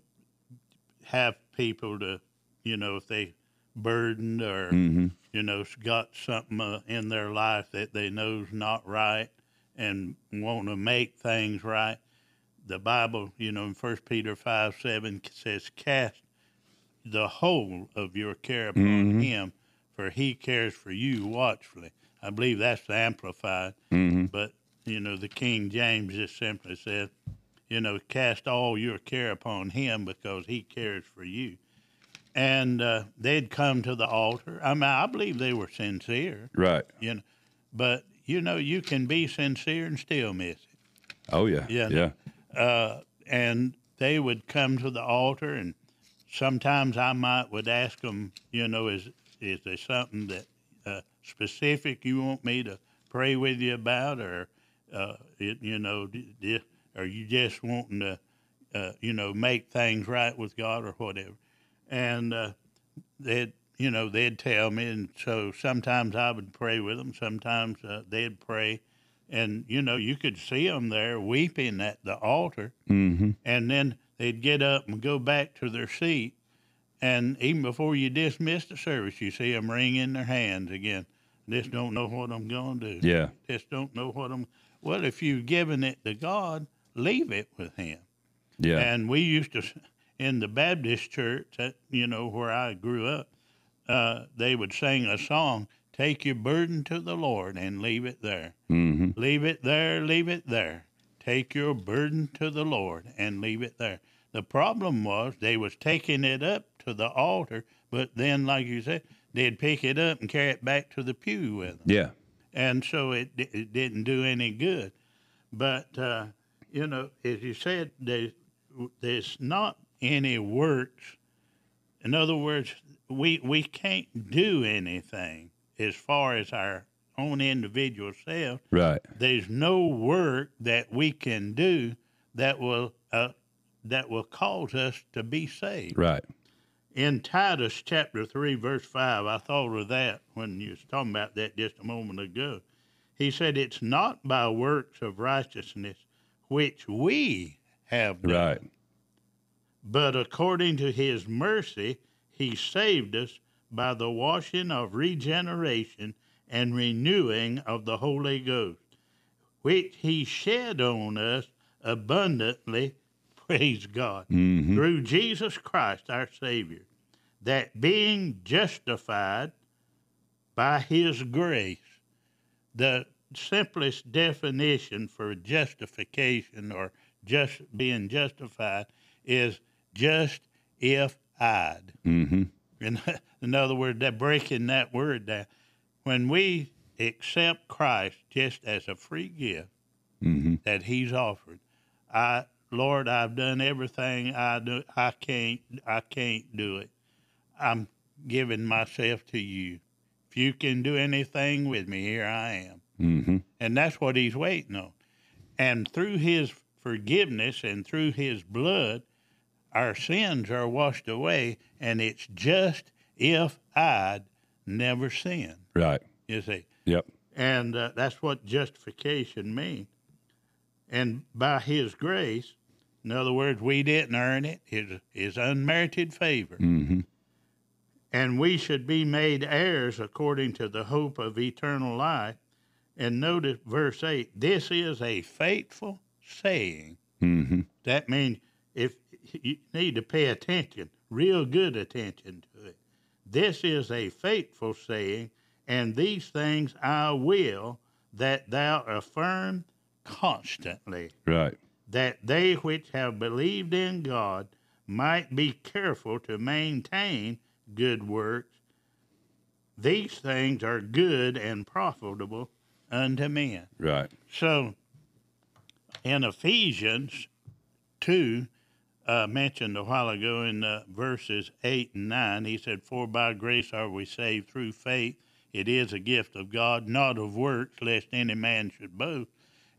have people to, you know, if they burdened or, mm-hmm. you know, got something uh, in their life that they know's not right and want to make things right, the Bible, you know, in First Peter five seven says, "Cast the whole of your care upon mm-hmm. Him, for He cares for you watchfully." I believe that's the amplified, mm-hmm. but you know, the King James just simply said, you know, cast all your care upon Him because He cares for you. And uh, they'd come to the altar. I mean, I believe they were sincere, Right. you know, but you know, you can be sincere and still miss it. Oh yeah. Yeah. Yeah. uh, and they would come to the altar, and sometimes I might would ask them, you know, is is there something that uh, specific you want me to pray with you about, or uh, it, you know, are you just wanting to, uh, you know, make things right with God or whatever? And uh, they'd, you know, they'd tell me, and so sometimes I would pray with them, sometimes uh, they'd pray and you know you could see them there weeping at the altar Mm-hmm. and then they'd get up and go back to their seat and even before you dismiss the service you see them wringing their hands again just don't know what i'm going to do Yeah. just don't know what i'm well if you've given it to god leave it with him Yeah. and we used to, in the Baptist church, at, you know, where I grew up, uh, they would sing a song, Take Your Burden to the Lord and leave it there. mm-hmm. Leave it there, leave it there. Take your burden to the Lord and leave it there. The problem was they was taking it up to the altar, but then, like you said, they'd pick it up and carry it back to the pew with them Yeah. and so it, it didn't do any good. But uh, you know, as you said, there's, there's not any works. In other words, we we can't do anything as far as our own individual self. Right. There's no work that we can do that will uh, that will cause us to be saved Right. in Titus chapter 3, verse 5, I thought of that when you was talking about that just a moment ago. He said, It's not by works of righteousness which we have done, Right. but according to his mercy, he saved us by the washing of regeneration and renewing of the Holy Ghost, which he shed on us abundantly, [laughs] praise God, Mm-hmm. through Jesus Christ our Savior, that being justified by his grace, the simplest definition for justification or just being justified is just if I'd. Mm-hmm. In, [laughs] in other words, that breaking that word down. When we accept Christ just as a free gift Mm-hmm. that He's offered, I Lord, I've done everything I do. I can't. I can't do it. I'm giving myself to you. If you can do anything with me, here I am. Mm-hmm. And that's what He's waiting on. And through His forgiveness and through His blood, our sins are washed away, and it's just if I'd never sinned. Right. You see, Yep. and uh, that's what justification means. And by His grace, in other words, we didn't earn it; His His unmerited favor, Mm-hmm. and we should be made heirs according to the hope of eternal life. And notice verse eight: This is a faithful saying. Mm-hmm. That means if you need to pay attention, real good attention to it. This is a faithful saying, and these things I will that thou affirm constantly, Right. that they which have believed in God might be careful to maintain good works. These things are good and profitable unto men. Right. So, in Ephesians 2, uh, mentioned a while ago in uh, verses 8 and 9, he said, For by grace are we saved through faith. It is a gift of God, not of works, lest any man should boast.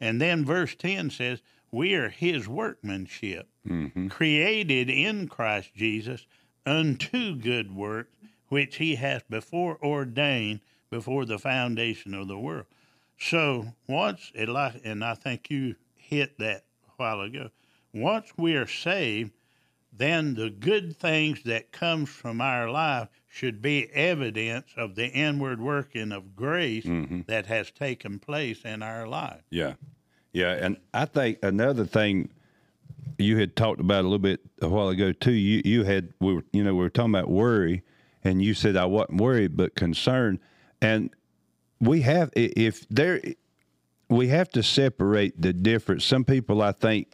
And then verse 10 says, We are his workmanship, Mm-hmm. created in Christ Jesus unto good works, which he hath before ordained before the foundation of the world. So once it like, and I think you hit that a while ago. Once we are saved, then the good things that comes from our life should be evidence of the inward working of grace Mm-hmm. that has taken place in our life. Yeah. Yeah. And I think another thing you had talked about a little bit a while ago too. You you had we were you know we were talking about worry, and you said I wasn't worried but concerned, and we have if there we have to separate the difference. Some people I think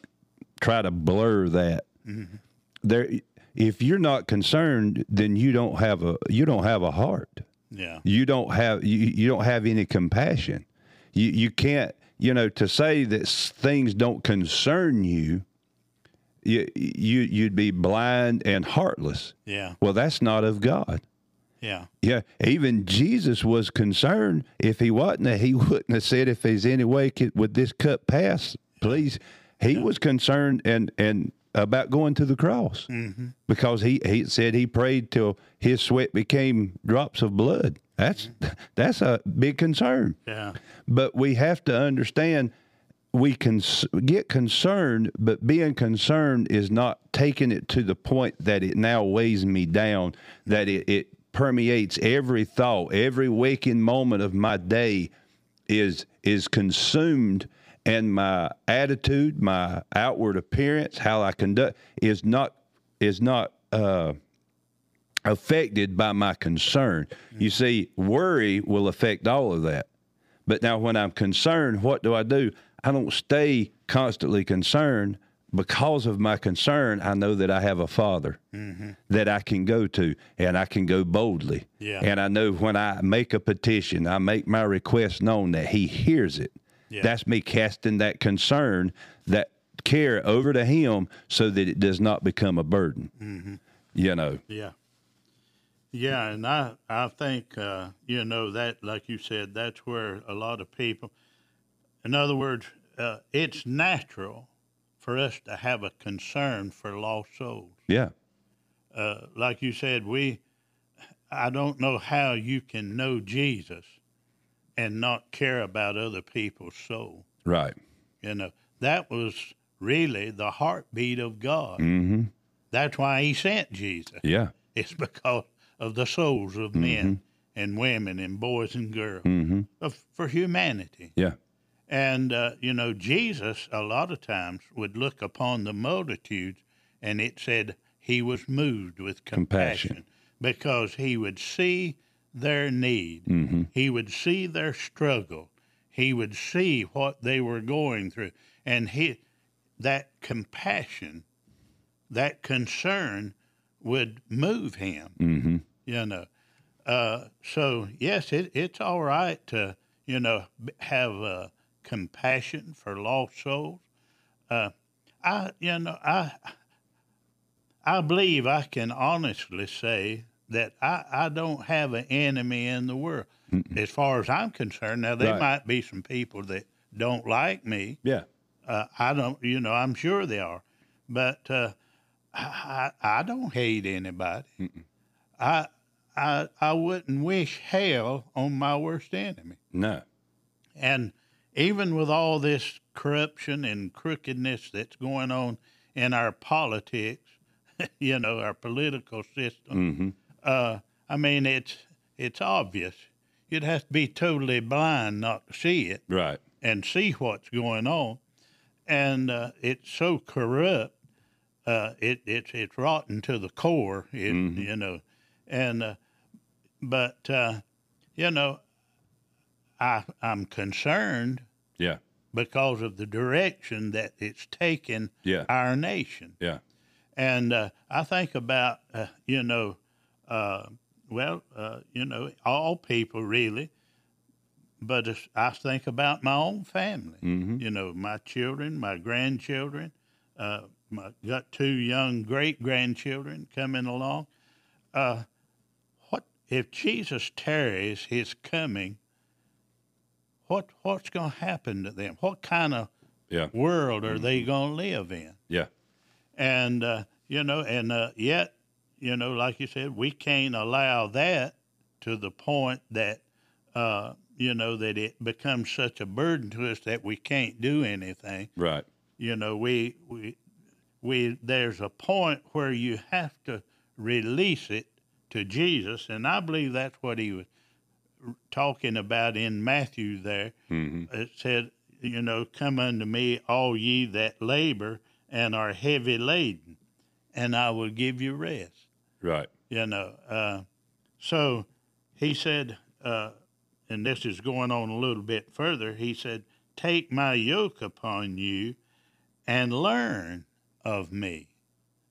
try to blur that. Mm-hmm. There, if you're not concerned, then you don't have a you don't have a heart Yeah. you don't have you, you don't have any compassion. You you can't you know to say that things don't concern you. You you you'd be blind and heartless. Yeah. Well, that's not of God. Yeah. Yeah, even Jesus was concerned. If he wasn't, he wouldn't have said, "If there's any way could, would this cup pass, please." He was concerned and and about going to the cross Mm-hmm. because he he said he prayed till his sweat became drops of blood. That's that's a big concern. Yeah. But we have to understand we can get concerned, but being concerned is not taking it to the point that it now weighs me down, that it, it permeates every thought, every waking moment of my day is is consumed and my attitude, my outward appearance, how I conduct is not is not uh affected by my concern. You see, worry will affect all of that. But now, when I'm concerned, what do I do? I don't stay constantly concerned. Because of my concern, I know that I have a father that I can go to and I can go boldly. Yeah. And I know when I make a petition, I make my request known that he hears it. Yeah. That's me casting that concern, that care over to him so that it does not become a burden. You know, Yeah. Yeah, and I I think uh, you know that like you said that's where a lot of people in other words, uh, it's natural for us to have a concern for lost souls. yeah, Uh, like you said, we I don't know how you can know Jesus and not care about other people's soul. right. You know, that was really the heartbeat of God. Mm-hmm. That's why he sent Jesus. Yeah. It's because of the souls of men and women and boys and girls Mm-hmm. of, for humanity. Yeah. And, uh, you know, Jesus, a lot of times, would look upon the multitudes and it said he was moved with compassion, Compassion. because he would see their need, Mm-hmm. he would see their struggle, he would see what they were going through. And he, that compassion, that concern would move him Mm-hmm. you know. Uh, so yes, it, it's all right to you know have uh, compassion for lost souls. Uh, I you know I I believe I can honestly say that I, I don't have an enemy in the world as far as I'm concerned. Now there Right. might be some people that don't like me. Yeah. Uh, I don't, you know, I'm sure they are, but uh, I, I I don't hate anybody. I, I I wouldn't wish hell on my worst enemy. No. And even with all this corruption and crookedness that's going on in our politics, [laughs] you know, our political system, Mm-hmm. uh, I mean, it's it's obvious. You'd have to be totally blind not to see it Right. and see what's going on. And uh, it's so corrupt, uh, it, it's it's rotten to the core, it, you know. And uh, but uh, you know, I I'm concerned Yeah. because of the direction that it's taken Yeah. our nation. Yeah. And uh, I think about, uh, you know, uh, well, uh, you know, all people really, but I think about my own family. Mm-hmm. You know, my children, my grandchildren. Uh, my, got two young great grandchildren coming along. Uh, what if Jesus tarries his coming? What what's going to happen to them? What kind of Yeah. world are they going to live in? Yeah. and uh, you know, and uh, yet, you know, like you said, we can't allow that to the point that uh, you know that it becomes such a burden to us that we can't do anything. Right. You know, we we we there's a point where you have to release it to Jesus, and I believe that's what he was talking about in Matthew there Mm-hmm. it said, you know, come unto me, all ye that labor and are heavy laden, and I will give you rest. Right. You know, uh, so he said, uh, and this is going on a little bit further. He said, "Take my yoke upon you, and learn of me."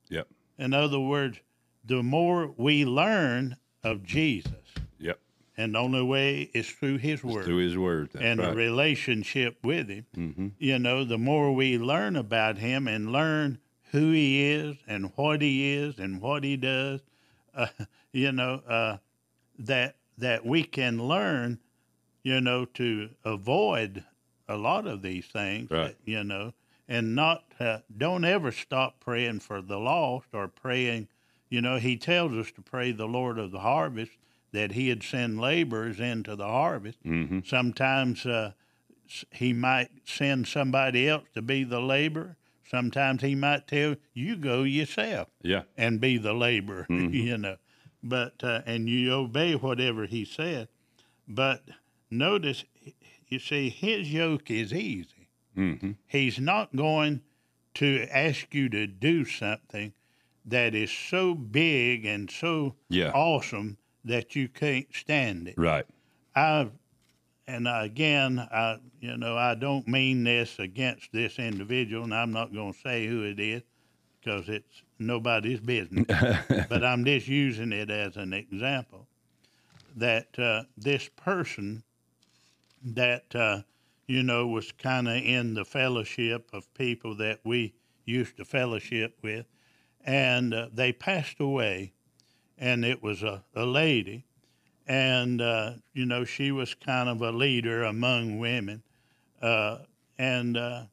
Yep. In other words, the more we learn of Jesus. And the only way is through His Word Through his word. And a relationship with Him. mm-hmm. You know, the more we learn about Him and learn who He is and what He is and what He does, [laughs] uh, you know, uh, that that we can learn, you know, to avoid a lot of these things. Right. You know, and not uh, don't ever stop praying for the lost or praying. You know, He tells us to pray the Lord of the harvest that He'd send laborers into the harvest. Mm-hmm. Sometimes uh, He might send somebody else to be the laborer. Sometimes He might tell you go yourself Yeah. and be the laborer, [laughs] Mhm. you know. But uh, and you obey whatever he said. But notice, you see, his yoke is easy. Mm-hmm. He's not going to ask you to do something that is so big and so Yeah. awesome that you can't stand it. Right. I, and again, I, you know, I don't mean this against this individual, and I'm not going to say who it is because it's nobody's business. [laughs] but I'm just using it as an example that uh, this person that uh, you know was kind of in the fellowship of people that we used to fellowship with, and uh, they passed away, and it was a, a lady, and uh, you know she was kind of a leader among women, uh, and uh,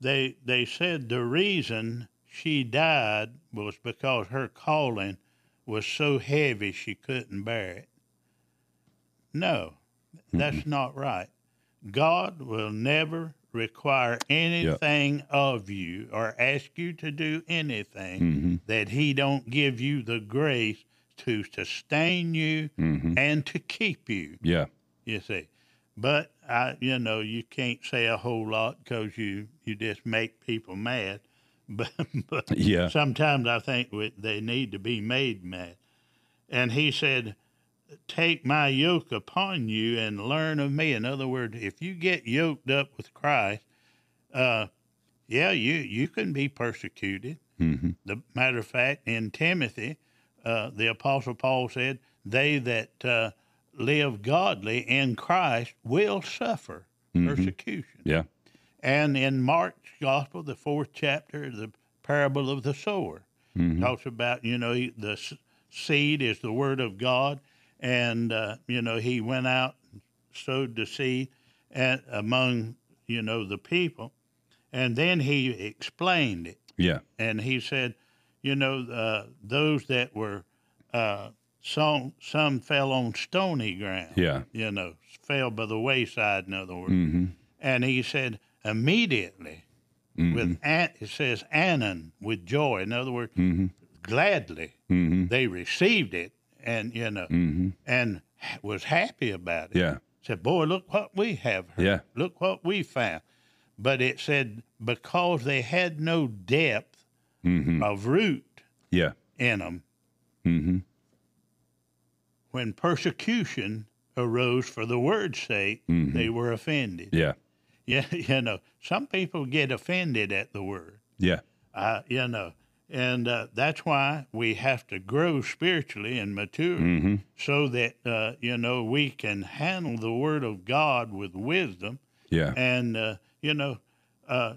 they they said the reason she died was because her calling was so heavy she couldn't bear it. No, that's not right. God will never require anything of you or ask you to do anything Mm-hmm. that he don't give you the grace to sustain you Mm-hmm. and to keep you Yeah. you see. But I, you know, you can't say a whole lot because you you just make people mad. [laughs] But, but Yeah. sometimes I think we, they need to be made mad. And he said, "Take my yoke upon you and learn of me." In other words, if you get yoked up with Christ, uh, yeah, you you can be persecuted. Mm-hmm. The matter of fact, in Timothy, uh, the Apostle Paul said, "They that uh, live godly in Christ will suffer Mhm. persecution." Yeah. And in Mark's Gospel, the fourth chapter, the parable of the sower Mm-hmm. talks about you know the seed is the word of God, and uh, you know he went out and sowed the seed and among you know the people, and then he explained it Yeah. and he said, you know, uh, those that were uh, some some fell on stony ground. Yeah. You know, fell by the wayside. In other words, Mm-hmm. and he said immediately Mm-hmm. with an, it says Anon with joy. In other words, Mm-hmm. gladly Mm-hmm. they received it, and you know, Mm-hmm. and was happy about it. Yeah. Said, boy, look what we have heard. Yeah. Look what we found. But it said because they had no depth Mm-hmm. of root Yeah. in them Mm-hmm. when persecution arose for the word's sake Mhm. they were offended Yeah. yeah [laughs] you know some people get offended at the word Yeah. uh, you know and uh, that's why we have to grow spiritually and mature Mm-hmm. so that uh, you know we can handle the word of god with wisdom Yeah. and uh, you know uh,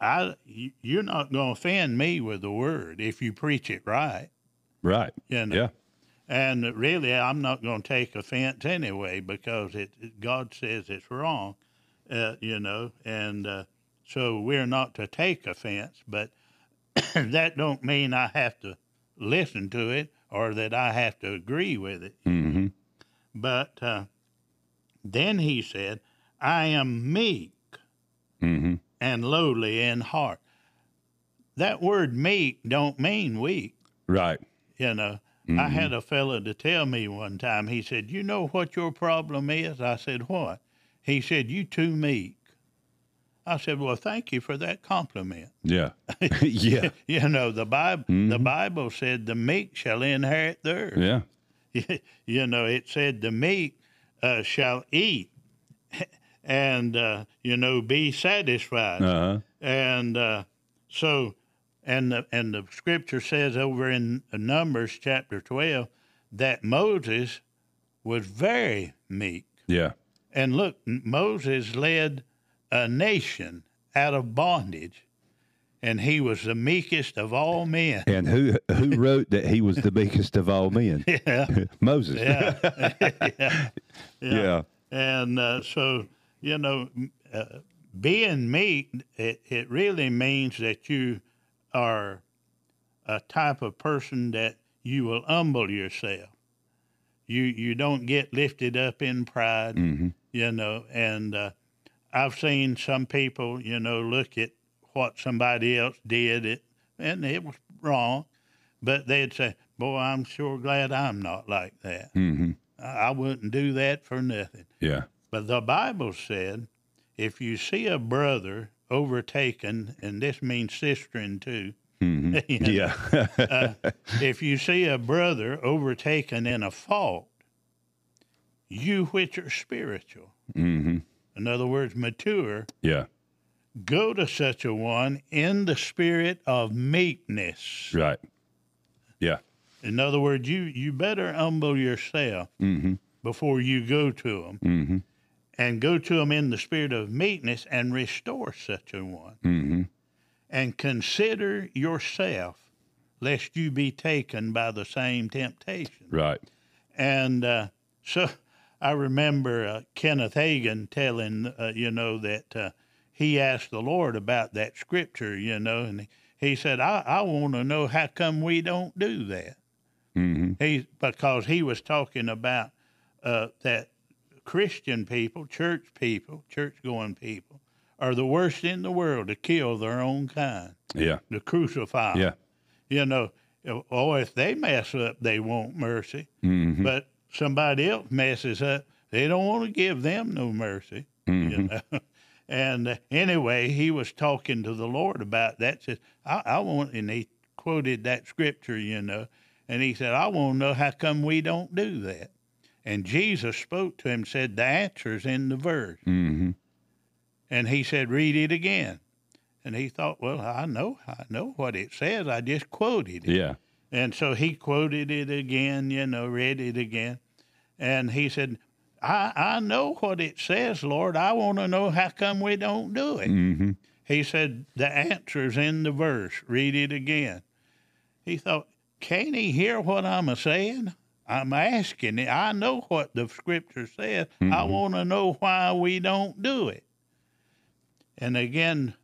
I, you're not going to offend me with the word if you preach it right Right. you know Yeah. And really, I'm not going to take offense anyway because it, it- God says it's wrong, uh, you know. And uh, so we're not to take offense, but [coughs] that don't mean I have to listen to it or that I have to agree with it. Mm-hmm. But uh, then he said, "I am meek Mm-hmm. and lowly in heart." That word "meek" don't mean weak. Right. You know, I Mhm. had a fellow to tell me one time, he said, You know what your problem is? I said, What? He said, You too meek. I said, Well, thank you for that compliment. Yeah. [laughs] [laughs] yeah. You know, the Bible Mm-hmm. the Bible said the meek shall inherit the earth. Yeah. [laughs] you know, it said the meek uh, shall eat and uh, you know be satisfied. Uh huh. And uh, so, and the, and the scripture says over in Numbers chapter twelve that Moses was very meek. Yeah. And look, Moses led a nation out of bondage, and he was the meekest of all men. And who who [laughs] wrote that he was the meekest of all men? [laughs] Yeah, [laughs] Moses. yeah, yeah. Yeah. And uh, so, you know, uh, being meek, it, it really means that you are a type of person that you will humble yourself. You you don't get lifted up in pride, Mhm. you know. And uh, I've seen some people, you know, look at what somebody else did, it and it was wrong, but they'd say, "Boy, I'm sure glad I'm not like that." hmm I I wouldn't do that for nothing. Yeah. But the Bible said, if you see a brother overtaken, and this means sistering too, hmm [laughs] you know, Yeah. if you see a brother overtaken in a fault, you which are spiritual, hmm in other words, mature, Yeah. go to such a one in the spirit of meekness. Right. Yeah. In other words, you, you better humble yourself hmm before you go to them. hmm and go to them in the spirit of meekness and restore such a one. hmm And consider yourself, lest you be taken by the same temptation. Right. And uh, so I remember uh, Kenneth Hagin telling, uh, you know, that uh, he asked the Lord about that scripture, you know, and he, said, I, I want to know how come we don't do that. hmm He because he was talking about uh, that Christian people, church people, church going people, are the worst in the world to kill their own kind, Yeah. to crucify. Yeah. You know, oh, if they mess up, they want mercy, hmm but somebody else messes up, they don't want to give them no mercy. You hmm know. [laughs] And uh, anyway, he was talking to the Lord about that. Says, I, I want, and he quoted that scripture, you know, and he said, I want to know how come we don't do that. And Jesus spoke to him, said, the answer's in the verse. hmm And he said, read it again. And he thought, well, I know, I know what it says. I just quoted it. Yeah. And so he quoted it again, you know, read it again. And he said, I, I know what it says, Lord. I want to know how come we don't do it. hmm He said, The answer's in the verse. Read it again. He thought, Can't he hear what I'm a saying? I'm asking it. I know what the scripture says. I Mhm. want to know why we don't do it. And again,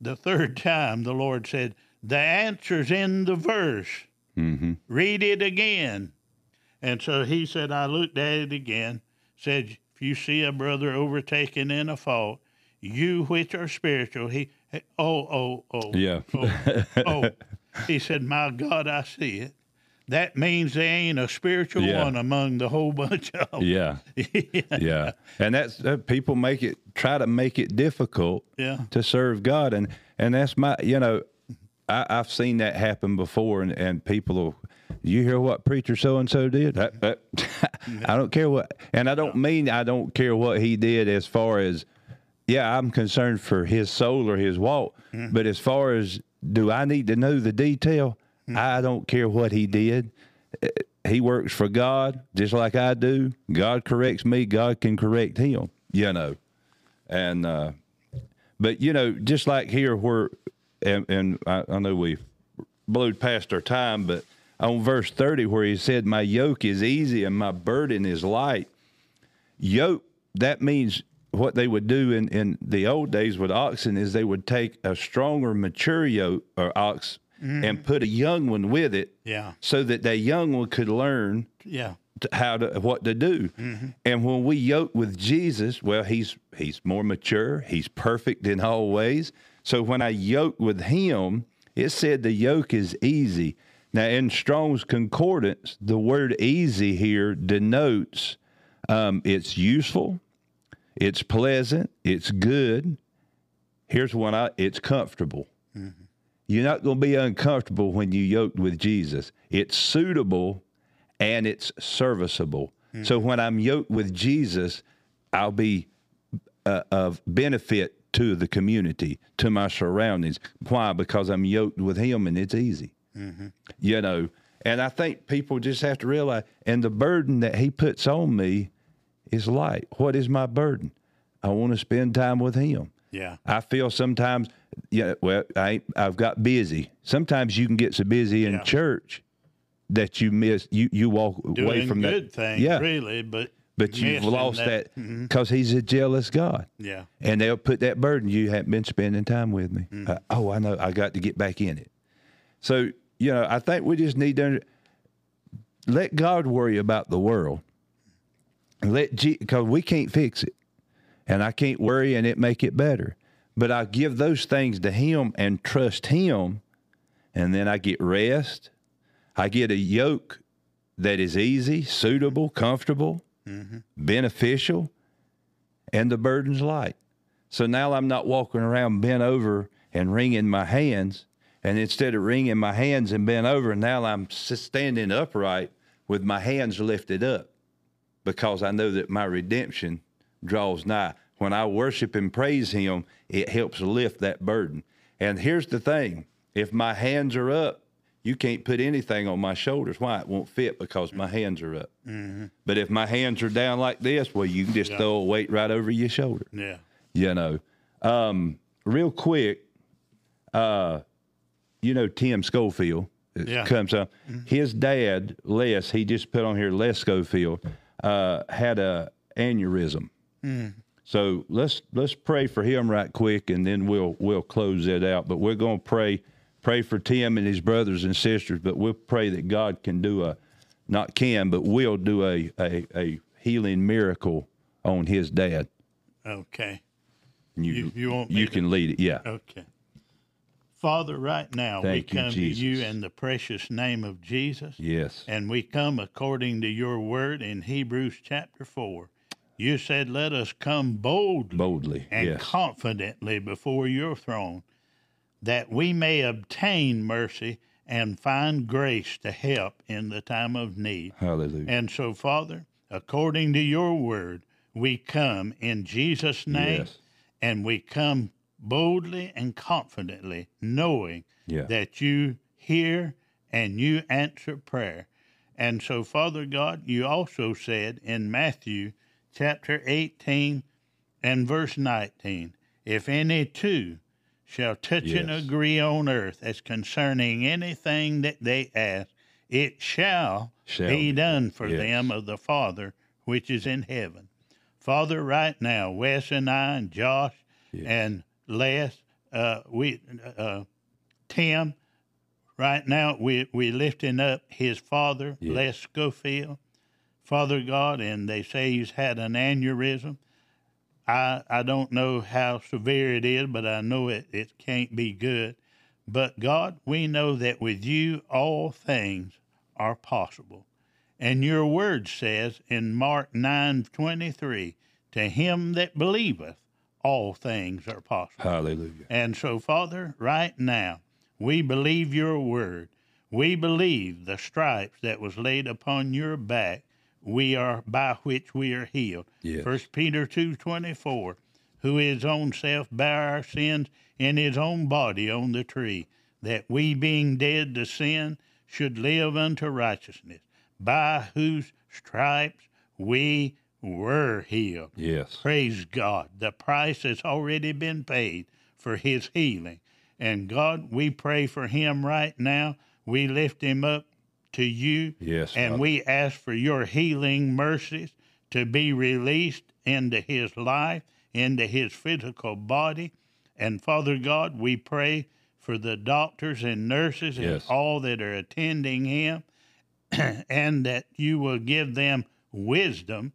the third [laughs] time, the Lord said, The answer's in the verse. hmm Read it again. And so he said, I looked at it again, said, If you see a brother overtaken in a fault, you which are spiritual, he, oh, oh, oh. Yeah. Oh, oh. He said, My God, I see it. That means there ain't a spiritual Yeah. one among the whole bunch of them. [laughs] Yeah. Yeah. And that's uh, people make it try to make it difficult Yeah. to serve God, and and that's my you know, I, I've seen that happen before, and and people will. You hear what preacher so and so did? That, that, [laughs] I don't care what, and I don't mean I don't care what he did as far as, yeah, I'm concerned for his soul or his walk, but as far as do I need to know the detail? I don't care what he did. Uh, He works for God just like I do. God corrects me. God can correct him. You know, and uh, but you know, just like here, where and, and I, I know we blew past our time, but on verse thirty, where he said, "My yoke is easy and my burden is light." Yoke that means what they would do in, in the old days with oxen is they would take a stronger, mature yoke or ox mm-hmm. and put a young one with it, Yeah. so that that young one could learn Yeah. to, how to what to do. Mm-hmm. And when we yoke with Jesus, well, he's he's more mature. He's perfect in all ways. So when I yoke with him, it said the yoke is easy. Now in Strong's concordance, the word "easy" here denotes um, it's useful, it's pleasant, it's good, Here's one I it's comfortable. You're not going to be uncomfortable when you yoked with Jesus. It's suitable and it's serviceable. So when I'm yoked with Jesus, I'll be uh, of benefit to the community, to my surroundings. Why? Because I'm yoked with Him and it's easy. Mm-hmm. You know, and I think people just have to realize, and the burden that He puts on me is light. What is my burden? I want to spend time with Him. Yeah. I feel sometimes, yeah, well, I I've got busy. Sometimes you can get so busy in Yeah. church that you miss you you walk away from good that. things, yeah, really, but but you've missing lost that because He's a jealous God, Yeah. and they'll put that burden. You haven't been spending time with me. Mm. Uh, oh, I know. I got to get back in it. So you know, I think we just need to let God worry about the world. Let because we can't fix it, and I can't worry and it make it better. But I give those things to Him and trust Him, and then I get rest. I get a yoke that is easy, suitable, comfortable, beneficial, and the burden's light. So now I'm not walking around bent over and wringing my hands. And instead of wringing my hands and bent over, now I'm standing upright with my hands lifted up because I know that my redemption draws nigh. When I worship and praise Him, it helps lift that burden. And here's the thing if my hands are up, you can't put anything on my shoulders. Why? It won't fit because my hands are up. But if my hands are down like this, well, you can just Yeah. throw a weight right over your shoulder Yeah. you know. Um, real quick, uh, you know Tim Schofield Yeah. comes up. His dad, Les, he just put on here Les Schofield, uh, had a aneurysm. So let's let's pray for him right quick, and then we'll we'll close it out. But we're going to pray pray for Tim and his brothers and sisters. But we'll pray that God can do a not can, but will do a a, a healing miracle on his dad. Okay. You You- you want you to- can lead it, yeah. Okay. Father, right now Thank we you, come to you in the precious name of Jesus. Yes. And we come according to your word in Hebrews chapter 4. You said, Let us come boldly Boldly. and yes. confidently before your throne, that we may obtain mercy and find grace to help in the time of need. Hallelujah. And so, Father, according to your word, we come in Jesus' name Yes. and we come boldly and confidently, knowing Yeah. that you hear and you answer prayer. And so, Father God, you also said in Matthew chapter 18 and verse 19 if any two shall touch and agree on earth as concerning anything that they ask, it shall, Shall be done for Yes. them of the Father which is in heaven. Father, right now, Wes and I and Josh and Les, uh, we, uh, Tim, right now we we lifting up his father, Yes. Les Schofield, Father God, and they say he's had an aneurysm. I I don't know how severe it is, but I know it, it can't be good. But God, we know that with you all things are possible. And your word says in Mark nine twenty three, to him that believeth, all things are possible. Hallelujah. And so, Father, right now, we believe your word. We believe the stripes that was laid upon your back, we are by which we are healed. Yes. First Peter two twenty four, who his own self bare our sins in his own body on the tree, that we being dead to sin should live unto righteousness, by whose stripes we were healed. Yes. Praise God. The price has already been paid for his healing. And God, we pray for him right now. We lift him up to you. Yes, And Father. we ask for your healing mercies to be released into his life, into his physical body. And Father God, we pray for the doctors and nurses and all that are attending him, [clears throat] and that you will give them wisdom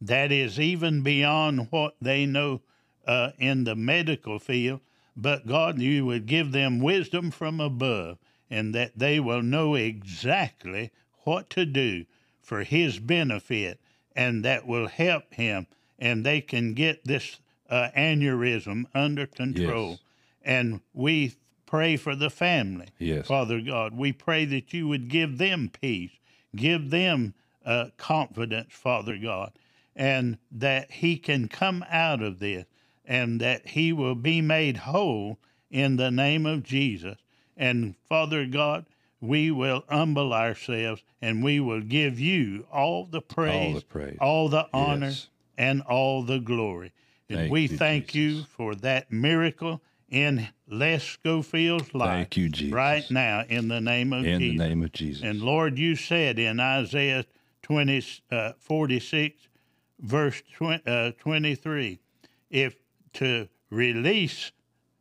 that is even beyond what they know uh, in the medical field. But God, you would give them wisdom from above, and that they will know exactly what to do for His benefit, and that will help him, and they can get this uh, aneurysm under control. Yes. And we pray for the family. Yes. Father God, we pray that you would give them peace, give them uh, confidence, Father God, and that he can come out of this and that he will be made whole in the name of Jesus. And Father God, we will humble ourselves and we will give you all the praise, praise. all the honor, Yes. and all the glory. And Thank we you, thank you for that miracle in Les Schofield's life. Thank you, Jesus. Right now, in the name of In Jesus. the name of Jesus. And Lord, you said in Isaiah 20, uh, 46, verse 20, uh, 23, if to release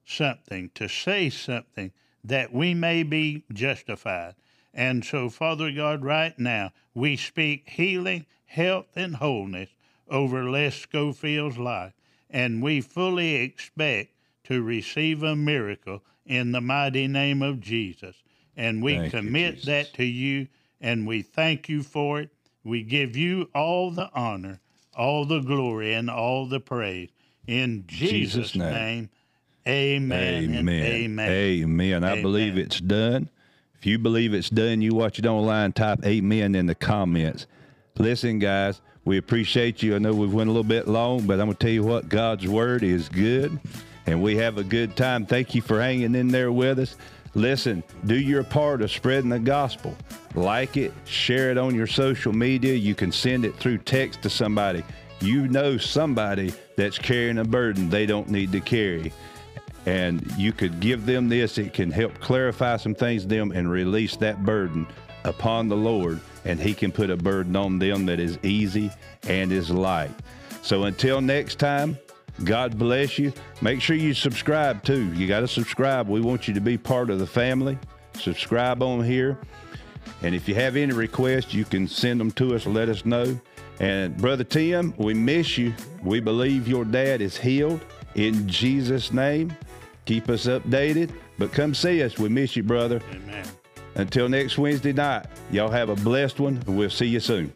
something, to say something, that we may be justified. And so, Father God, right now, we speak healing, health, and wholeness over Les Schofield's life. And we fully expect to receive a miracle in the mighty name of Jesus. And we Thank commit Jesus. that to you, and we thank you for it. We give you all the honor, all the glory, and all the praise. In Jesus', Jesus' name. name, amen. Amen. amen. Amen. I Amen. believe it's done. If you believe it's done, you watch it online, type amen in the comments. Listen, guys, we appreciate you. I know we've went a little bit long, but I'm going to tell you what, God's word is good, and we have a good time. Thank you for hanging in there with us. Listen, do your part of spreading the gospel. Like it, share it on your social media. You can send it through text to somebody. You know somebody that's carrying a burden they don't need to carry and you could give them this. It can help clarify some things to them and release that burden upon the Lord, and He can put a burden on them that is easy and is light. So until next time, God bless you. Make sure you subscribe too. You got to subscribe. We want you to be part of the family. Subscribe on here. And if you have any requests, you can send them to us. Let us know. And Brother Tim, we miss you. We believe your dad is healed in Jesus' name. Keep us updated, but come see us. We miss you, brother. Amen. Until next Wednesday night, y'all have a blessed one, and we'll see you soon.